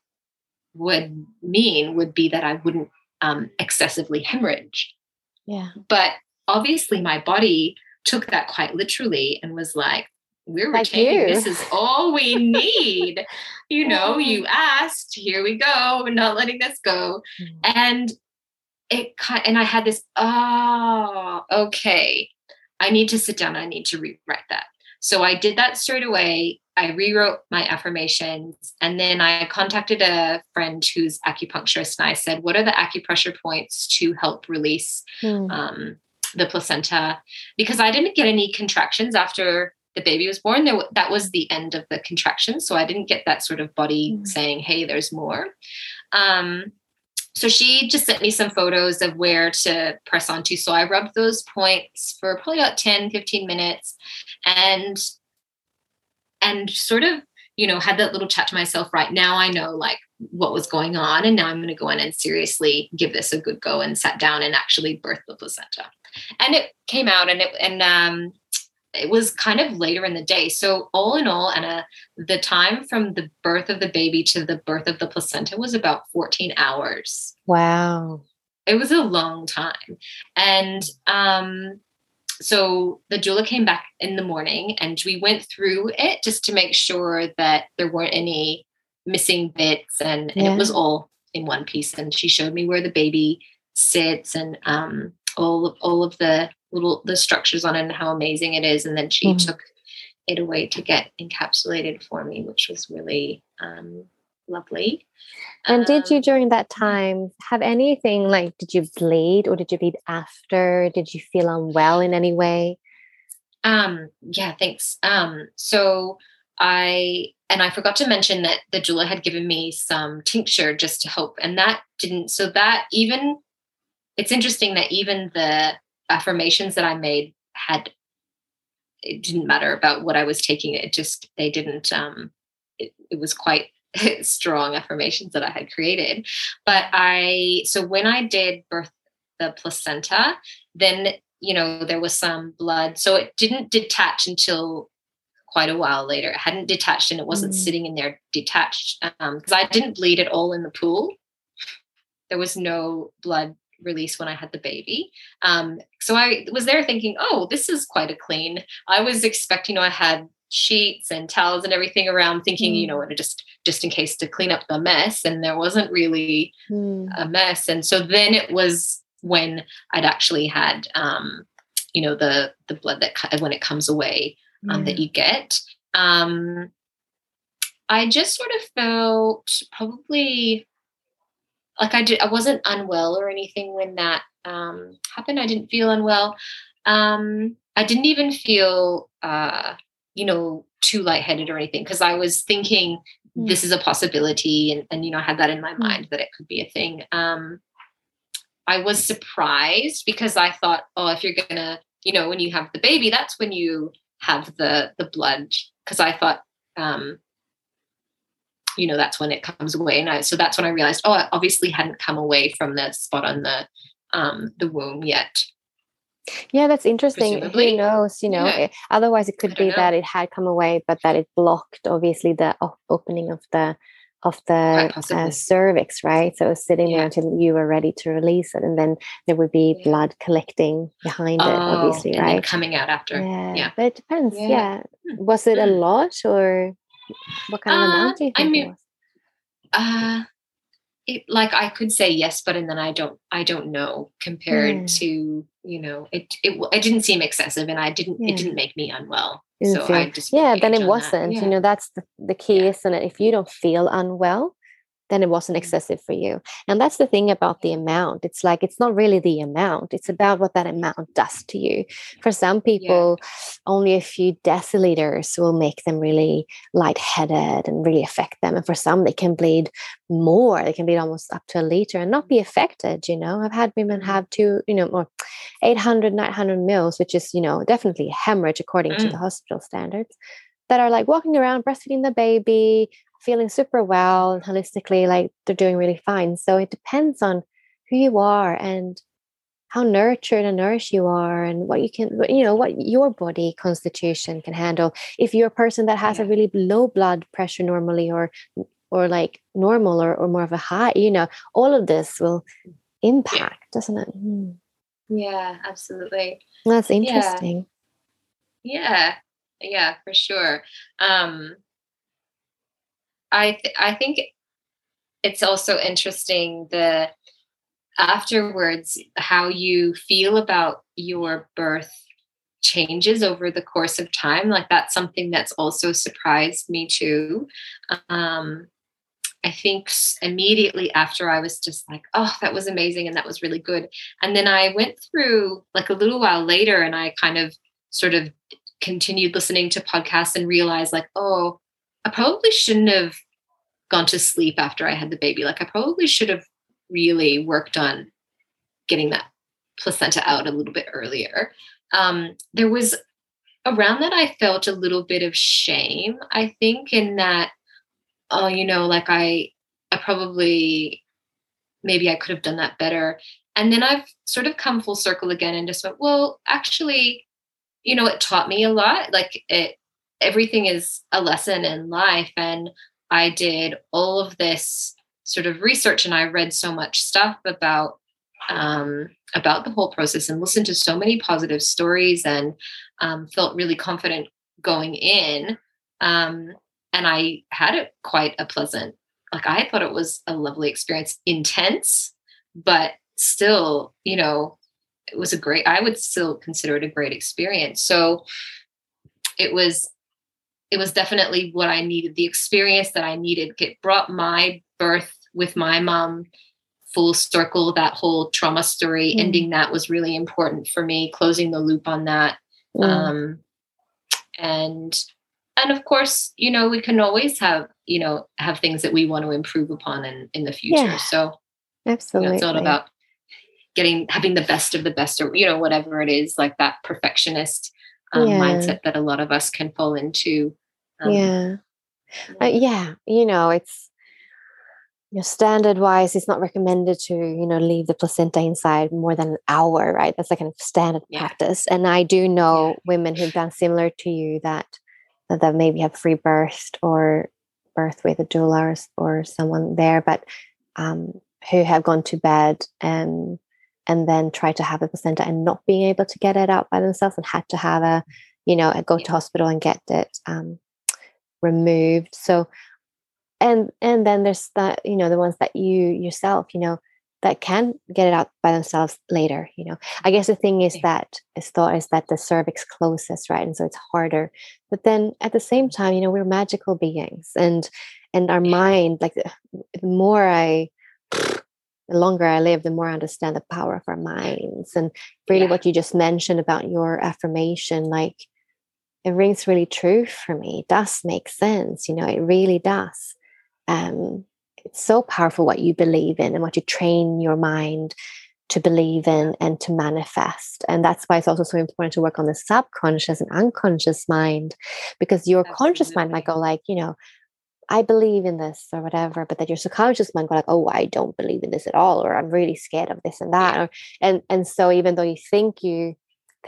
would mean would be that I wouldn't um, excessively hemorrhage. Yeah. But obviously, my body took that quite literally and was like, we're like retaining this is all we need. you know, you asked, here we go, we're not letting this go. Mm-hmm. And it and I had this, oh, okay. I need to sit down, I need to rewrite that. So I did that straight away. I rewrote my affirmations and then I contacted a friend who's acupuncturist and I said, What are the acupressure points to help release hmm. um, the placenta? Because I didn't get any contractions after the baby was born. There, that was the end of the contraction. So I didn't get that sort of body hmm. saying, Hey, there's more. Um, so she just sent me some photos of where to press onto. So I rubbed those points for probably about 10, 15 minutes. And and sort of you know had that little chat to myself right now i know like what was going on and now i'm going to go in and seriously give this a good go and sat down and actually birth the placenta. And it came out and it and um it was kind of later in the day. So all in all anna the time from the birth of the baby to the birth of the placenta was about 14 hours. Wow. It was a long time. And um so the doula came back in the morning and we went through it just to make sure that there weren't any missing bits and, and it was all in one piece. And she showed me where the baby sits and um, all of all of the little the structures on it and how amazing it is. And then she mm. took it away to get encapsulated for me which was really um, lovely and did you um, during that time have anything like did you bleed or did you bleed after? Did you feel unwell in any way? Um yeah, thanks. Um so I and I forgot to mention that the doula had given me some tincture just to help and that didn't so that even it's interesting that even the affirmations that I made had it didn't matter about what I was taking it just they didn't um it, it was quite strong affirmations that I had created. But I, so when I did birth the placenta, then, you know, there was some blood. So it didn't detach until quite a while later. It hadn't detached and it wasn't mm. sitting in there detached because um, I didn't bleed at all in the pool. There was no blood release when I had the baby. Um, so I was there thinking, oh, this is quite a clean. I was expecting, you know, I had sheets and towels and everything around thinking mm. you know just just in case to clean up the mess and there wasn't really mm. a mess. And so then it was when i'd actually had um you know the the blood that when it comes away um, that you get. Um i just sort of felt probably like i did i wasn't unwell or anything when that um happened. I didn't feel unwell. Um i didn't even feel uh you know, too lightheaded or anything because I was thinking mm. this is a possibility and, and, you know, I had that in my mm. mind that it could be a thing. Um, I was surprised because I thought, oh, if you're gonna, you know, when you have the baby, that's when you have the the blood. Because I thought, um, you know, that's when it comes away. And I, so that's when I realized, oh, i obviously hadn't come away from the spot on the um, the womb yet. Yeah, that's interesting. Presumably. Who knows? You know, yeah. it, otherwise it could be know. that it had come away, but that it blocked obviously the opening of the of the uh, cervix, right? So it was sitting yeah. there until you were ready to release it, and then there would be yeah. blood collecting behind oh, it, obviously, right? coming out after. Yeah. but it depends. Yeah, hmm. was it a hmm. lot or what kind uh, of amount do you think I mean, Uh, it, like I could say yes, but and then I don't I don't know compared mm. to you know it, it it didn't seem excessive and I didn't yeah. it didn't make me unwell. So feel, I just yeah, then it wasn't. Yeah. You know that's the the key, yeah. isn't? If you don't feel unwell, then it wasn't mm-hmm. excessive for you. And that's the thing about the amount. It's like it's not really the amount, it's about what that amount does to you. For some people, yeah. only a few deciliters will make them really lightheaded and really affect them. And for some, they can bleed more. They can bleed almost up to a liter and not be affected. You know, I've had women mm-hmm. have two, you know, more 800, 900 mils, which is, you know, definitely hemorrhage according mm. to the hospital standards that are like walking around breastfeeding the baby feeling super well and holistically like they're doing really fine. So it depends on who you are and how nurtured and nourished you are and what you can you know what your body constitution can handle. If you're a person that has yeah. a really low blood pressure normally or or like normal or, or more of a high you know all of this will impact doesn't it? Mm. yeah absolutely. That's interesting. Yeah. yeah. Yeah for sure. Um I th- I think it's also interesting the afterwards how you feel about your birth changes over the course of time. Like that's something that's also surprised me too. Um i think immediately after i was just like oh that was amazing and that was really good. And then i went through like a little while later and i kind of sort of continued listening to podcasts and realized like oh I probably shouldn't have gone to sleep after I had the baby. Like I probably should have really worked on getting that placenta out a little bit earlier. Um, there was around that I felt a little bit of shame, I think, in that, oh, you know, like I I probably maybe I could have done that better. And then I've sort of come full circle again and just went, well, actually, you know, it taught me a lot. Like it everything is a lesson in life. And i did all of this sort of research and i read so much stuff about um, about the whole process and listened to so many positive stories and um, felt really confident going in. Um, and i had it quite a pleasant like i thought it was a lovely experience intense but still you know it was a great i would still consider it a great experience. So it was it was definitely what I needed, the experience that I needed. It brought my birth with my mom full circle, that whole trauma story, mm. ending that was really important for me, closing the loop on that. Mm. Um, and and of course, you know, we can always have, you know, have things that we want to improve upon in, in the future. Yeah, so absolutely. You know, it's not about getting having the best of the best or you know, whatever it is, like that perfectionist um, yeah. mindset that a lot of us can fall into. Um, yeah. uh, yeah you know it's you know, standard wise it's not recommended to you know leave the placenta inside more than an hour right that's like a standard yeah. practice and i do know yeah. women who've done similar to you that that maybe have free birth or birth with a doula or, or someone there but um, who have gone to bed and and then try to have a placenta and not being able to get it out by themselves and had to have a you know go to hospital and get it um, removed so and and then there's that you know the ones that you yourself you know that can get it out by themselves later you know. I guess the thing is that is thought is that the cervix closes right and so it's harder but then at the same mm-hmm. time you know we're magical beings and and our mind like the more i the longer i live the more i understand the power of our minds and really yeah. what you just mentioned about your affirmation like it rings really true for me it does make sense you know it really does um, it's so powerful what you believe in and what you train your mind to believe in and to manifest. And that's why it's also so important to work on the subconscious and unconscious mind because your Absolutely. conscious mind might go like, you know, I believe in this or whatever, but that your subconscious mind go like, oh, I don't believe in this at all, or I'm really scared of this and that. Or, and and so even though you think you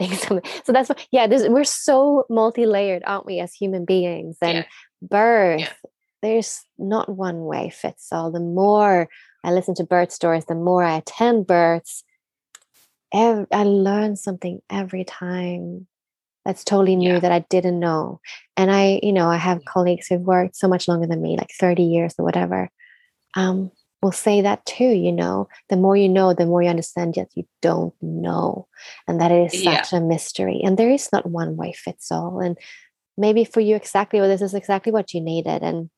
something, so that's what yeah, this, we're so multi-layered, aren't we, as human beings? And yeah. birth yeah there's not one way fits all. The more I listen to birth stories, the more I attend births, every, I learn something every time that's totally new yeah. that I didn't know. And I, you know, I have colleagues who've worked so much longer than me, like 30 years or whatever. Um, will say that too, you know. The more you know, the more you understand yet you don't know. And that is such yeah. a mystery. And there is not one way fits all. And maybe for you exactly well, this is exactly what you needed. And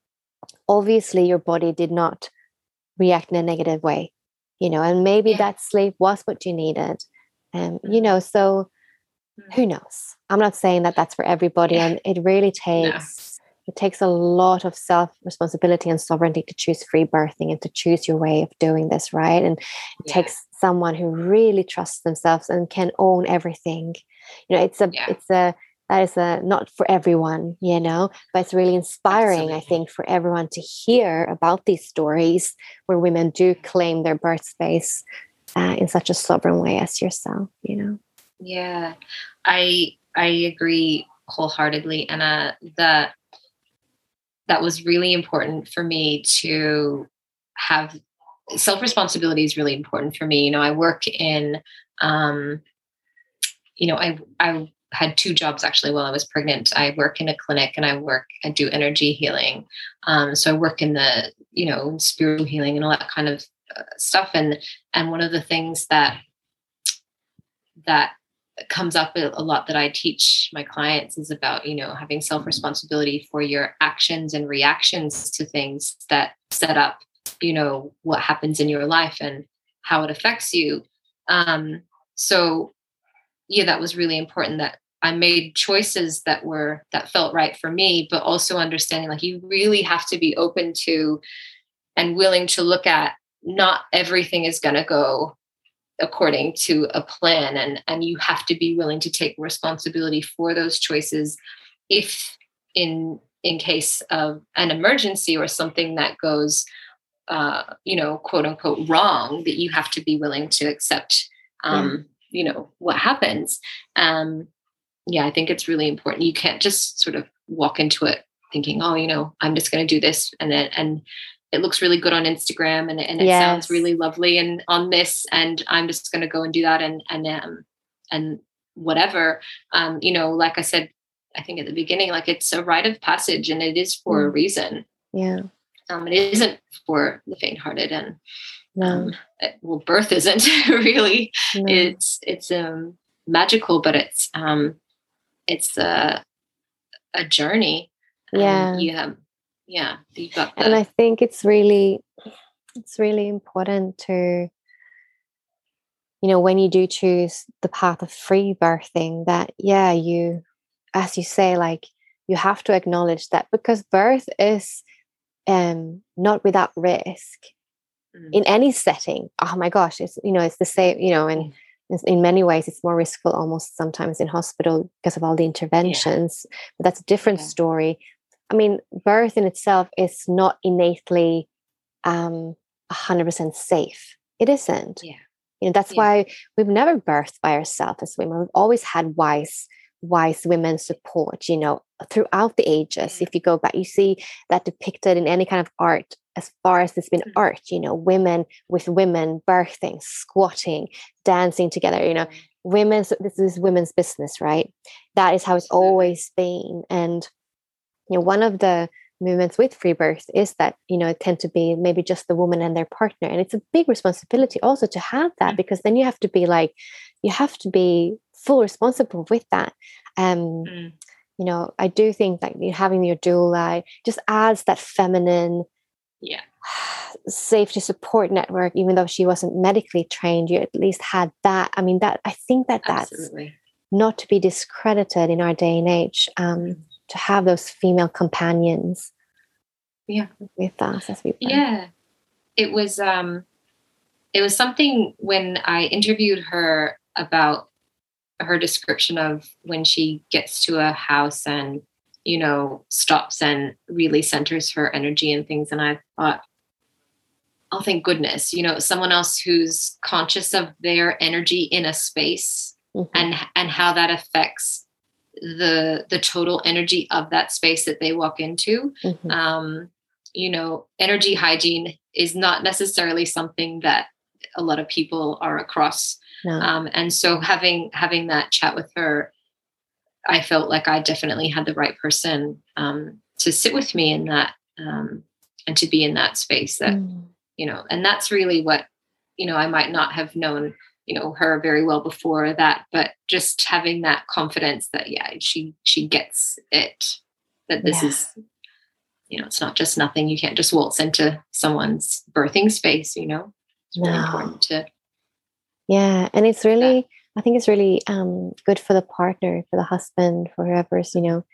obviously your body did not react in a negative way you know and maybe yeah. that sleep was what you needed and um, you know so who mm. knows i'm not saying that that's for everybody yeah. and it really takes no. It takes a lot of self responsibility and sovereignty to choose free birthing and to choose your way of doing this right and it yeah. takes someone who really trusts themselves and can own everything you know it's a it's a that is a, not for everyone, you know, but it's really inspiring, Absolutely. I think, for everyone to hear about these stories where women do claim their birth space uh, in such a sovereign way as yourself, you know. Yeah, I I agree wholeheartedly, and uh, that was really important for me to have self responsibility is really important for me. You know, I work in um, you know, I I had two jobs actually while I was pregnant. I work in a clinic and I work, I do energy healing. Um, so I work in the, you know, spiritual healing and all that kind of uh, stuff. And, and one of the things that, that comes up a lot that I teach my clients is about, you know, having self responsibility for your actions and reactions to things that set up, you know, what happens in your life and how it affects you. Um, so yeah, that was really important that I made choices that were that felt right for me, but also understanding like you really have to be open to and willing to look at not everything is going to go according to a plan and and you have to be willing to take responsibility for those choices if in in case of an emergency or something that goes uh, you know quote unquote wrong that you have to be willing to accept um, yeah. you know what happens um, yeah, I think it's really important. You can't just sort of walk into it thinking, oh, you know, I'm just going to do this. And then, and it looks really good on Instagram and, and it yes. sounds really lovely and on this, and I'm just going to go and do that. And, and, um, and whatever, um, you know, like I said, I think at the beginning, like it's a rite of passage and it is for mm. a reason. Yeah. Um, it isn't for the faint hearted and, no. um, it, well, birth isn't really, no. it's, it's, um, magical, but it's, um, it's a a journey. Yeah. Um, you have yeah, you got the, And I think it's really it's really important to you know when you do choose the path of free birthing that yeah you as you say like you have to acknowledge that because birth is um not without risk mm. in any setting oh my gosh it's you know it's the same you know and mm in many ways it's more riskful almost sometimes in hospital because of all the interventions yeah. but that's a different yeah. story I mean, birth in itself is not innately um, 100% safe. It isn't. Yeah. You know, that's Yeah. why we've never birthed by ourselves as women. We've always had wise, wise women support, you know, throughout the ages. If you go back, you see that depicted in any kind of art, as far as it's been Mhm. art, you know, women with women birthing, squatting, dancing together, you know, women's this is women's business, right? That is how it's always been. And you know, one of the movements with free birth is that you know it tend to be maybe just the woman and their partner and it's a big responsibility also to have that Mm. because then you have to be like you have to be full responsible with that um Mm. you know i do think that having your doula just adds that feminine Yeah. safety support network even though she wasn't medically trained you at least had that i mean that i think that that's Absolutely. not to be discredited in our day and age um, to have those female companions Yeah. with us as we birth. Yeah. It was um it was something when I interviewed her about her description of when she gets to a house and you know stops and really centers her energy and things and I thought oh thank goodness you know someone else who's conscious of their energy in a space Mhm. and and how that affects the the total energy of that space that they walk into Mhm. um, you know, energy hygiene is not necessarily something that a lot of people are across. No. Um, and so having having that chat with her, I felt like I definitely had the right person um, to sit with me in that um, and to be in that space that Mm. you know and that's really what you know i might not have known you know her very well before that but just having that confidence that yeah she she gets it that this Yeah. is you know it's not just nothing you can't just waltz into someone's birthing space you know it's really No. important to Yeah, and it's really, I think it's really um, good for the partner, for the husband, for whoever's you know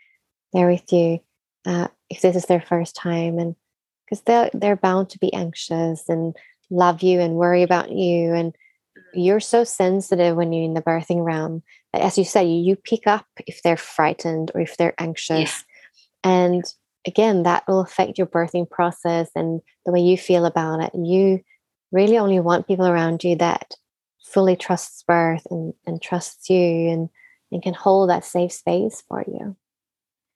there with you, uh, if this is their first time, and because they're they're bound to be anxious and love you and worry about you, and you're so sensitive when you're in the birthing realm. that, As you said, you, you pick up if they're frightened or if they're anxious, and again, that will affect your birthing process and the way you feel about it. You really only want people around you that fully trusts birth and, and trusts you and, and can hold that safe space for you.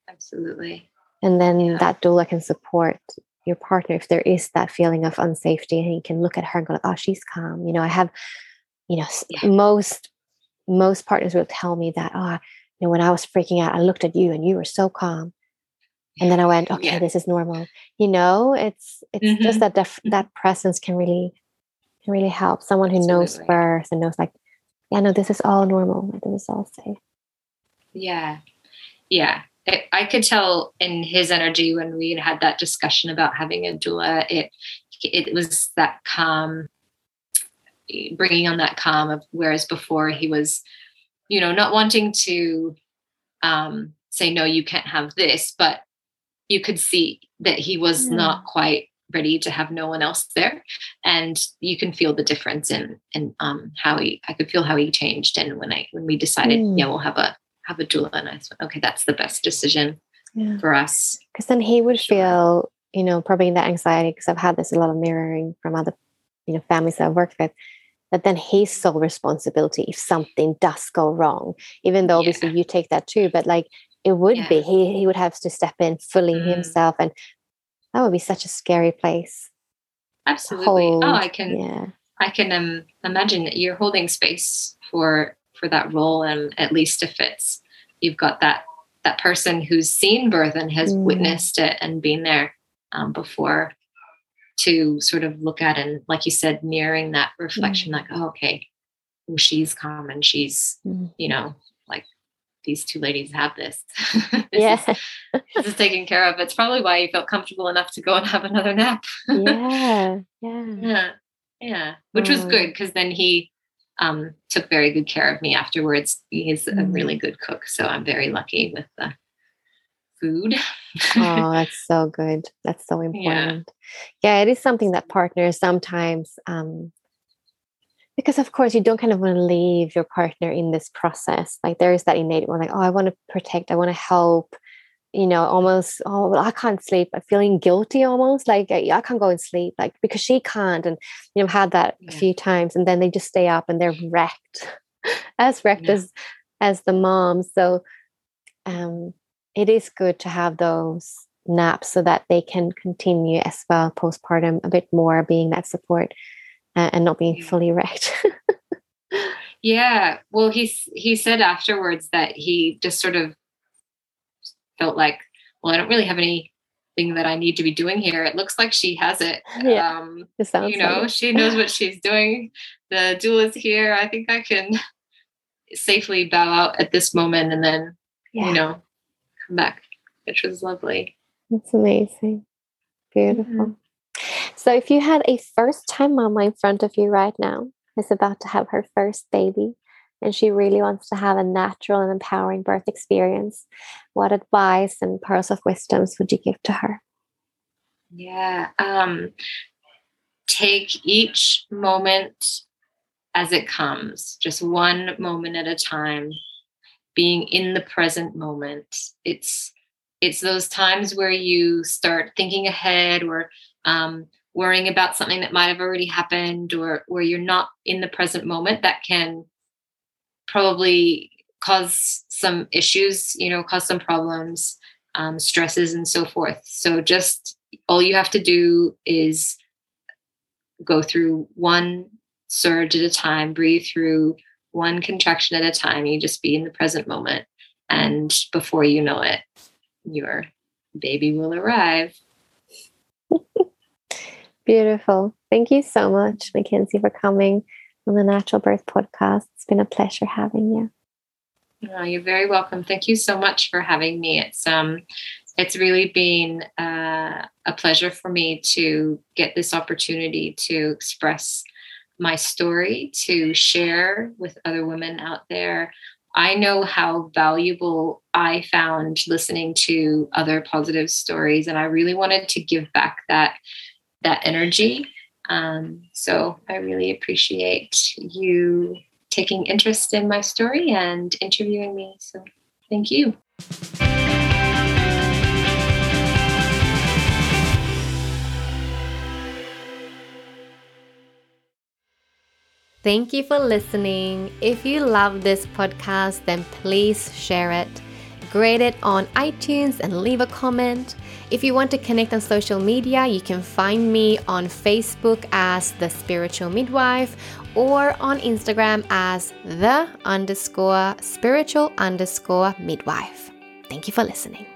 absolutely And then Yeah. that doula can support your partner if there is that feeling of unsafety and you can look at her and go, like, oh, she's calm. You know, I have, you know, Yeah. most most partners will tell me that, oh, you know, when I was freaking out, I looked at you and you were so calm. And then I went, okay, Yeah. this is normal. You know, it's it's just Mhm. that def- that presence can really can really help someone who knows Absolutely. birth and knows like, yeah, no, this is all normal. Like, this is all safe. Yeah. Yeah. It, I could tell in his energy when we had that discussion about having a doula, it, it was that calm, bringing on that calm of whereas before he was, you know, not wanting to um, say, no, you can't have this, but you could see that he was Yeah. not quite ready to have no one else there. And you can feel the difference in, in um, how he, I could feel how he changed. And when I, when we decided, Mm. yeah, we'll have a, have a doula. And I said, okay, that's the best decision Yeah. for us. because then he would Sure. feel you know probably in that anxiety because i've had this a lot of mirroring from other you know families that i've worked with that then his sole responsibility if something does go wrong even though obviously you take that too but like it would Yeah. be he, he would have to step in fully Mm. himself and that would be such a scary place Absolutely. hold Oh, I can, yeah I can um, imagine that you're holding space for, for that role. And at least if it's, you've got that, that person who's seen birth and has Mm. witnessed it and been there um, before to sort of look at and like you said, mirroring that reflection, like, oh, okay, well, she's calm and she's, Mm. you know, like these two ladies have this. this yeah is, this is taken care of. It's probably why you felt comfortable enough to go and have another nap. yeah yeah yeah. Yeah. Which was Mm. good because then he um, took very good care of me afterwards. He's a Mm. really good cook. So I'm very lucky with the food. oh that's so good that's so important yeah, it is something that partners sometimes um because of course you don't kind of want to leave your partner in this process like there is that innate one like oh i want to protect i want to help you know, almost, oh, well, I can't sleep, I'm feeling guilty almost like I, I can't go and sleep, like because she can't. And, you know, had that yeah. a few times and then they just stay up and they're wrecked, as wrecked yeah. as, as the mom. So um, it is good to have those naps so that they can continue as well postpartum a bit more being that support uh, and not being fully wrecked. yeah. Well, he, he said afterwards that he just sort of felt like, well, I don't really have anything that I need to be doing here. It looks like she has it. Yeah, um, it sounds you know, like she knows what she's doing. The doula is here. I think I can safely bow out at this moment and then, yeah. you know, come back, which was lovely. That's amazing. Beautiful. Mm-hmm. So, if you had a first time mama in front of you right now, is about to have her first baby, and she really wants to have a natural and empowering birth experience, what advice and pearls of wisdoms would you give to her? Yeah. Um, take each moment as it comes, just one moment at a time, being in the present moment. It's it's those times where you start thinking ahead or um, worrying about something that might have already happened or where you're not in the present moment that can probably cause some issues, you know, cause some problems, um, stresses, and so forth. So just all you have to do is go through one surge at a time, breathe through one contraction at a time. You just be in the present moment. And before you know it, your baby will arrive. Beautiful. Thank you so much, Makensi, for coming on the Natural Birth Podcast. It's been a pleasure having you. Oh, you're very welcome. Thank you so much for having me. It's um, it's really been uh, a pleasure for me to get this opportunity to express my story, to share with other women out there. I know how valuable I found listening to other positive stories, and I really wanted to give back that that energy um, so I really appreciate you taking interest in my story and interviewing me. So thank you. Thank you for listening. If you love this podcast, then please share it grade it on iTunes and leave a comment. If you want to connect on social media, you can find me on Facebook as The Spiritual Midwife or on Instagram as the underscore spiritual underscore midwife. Thank you for listening.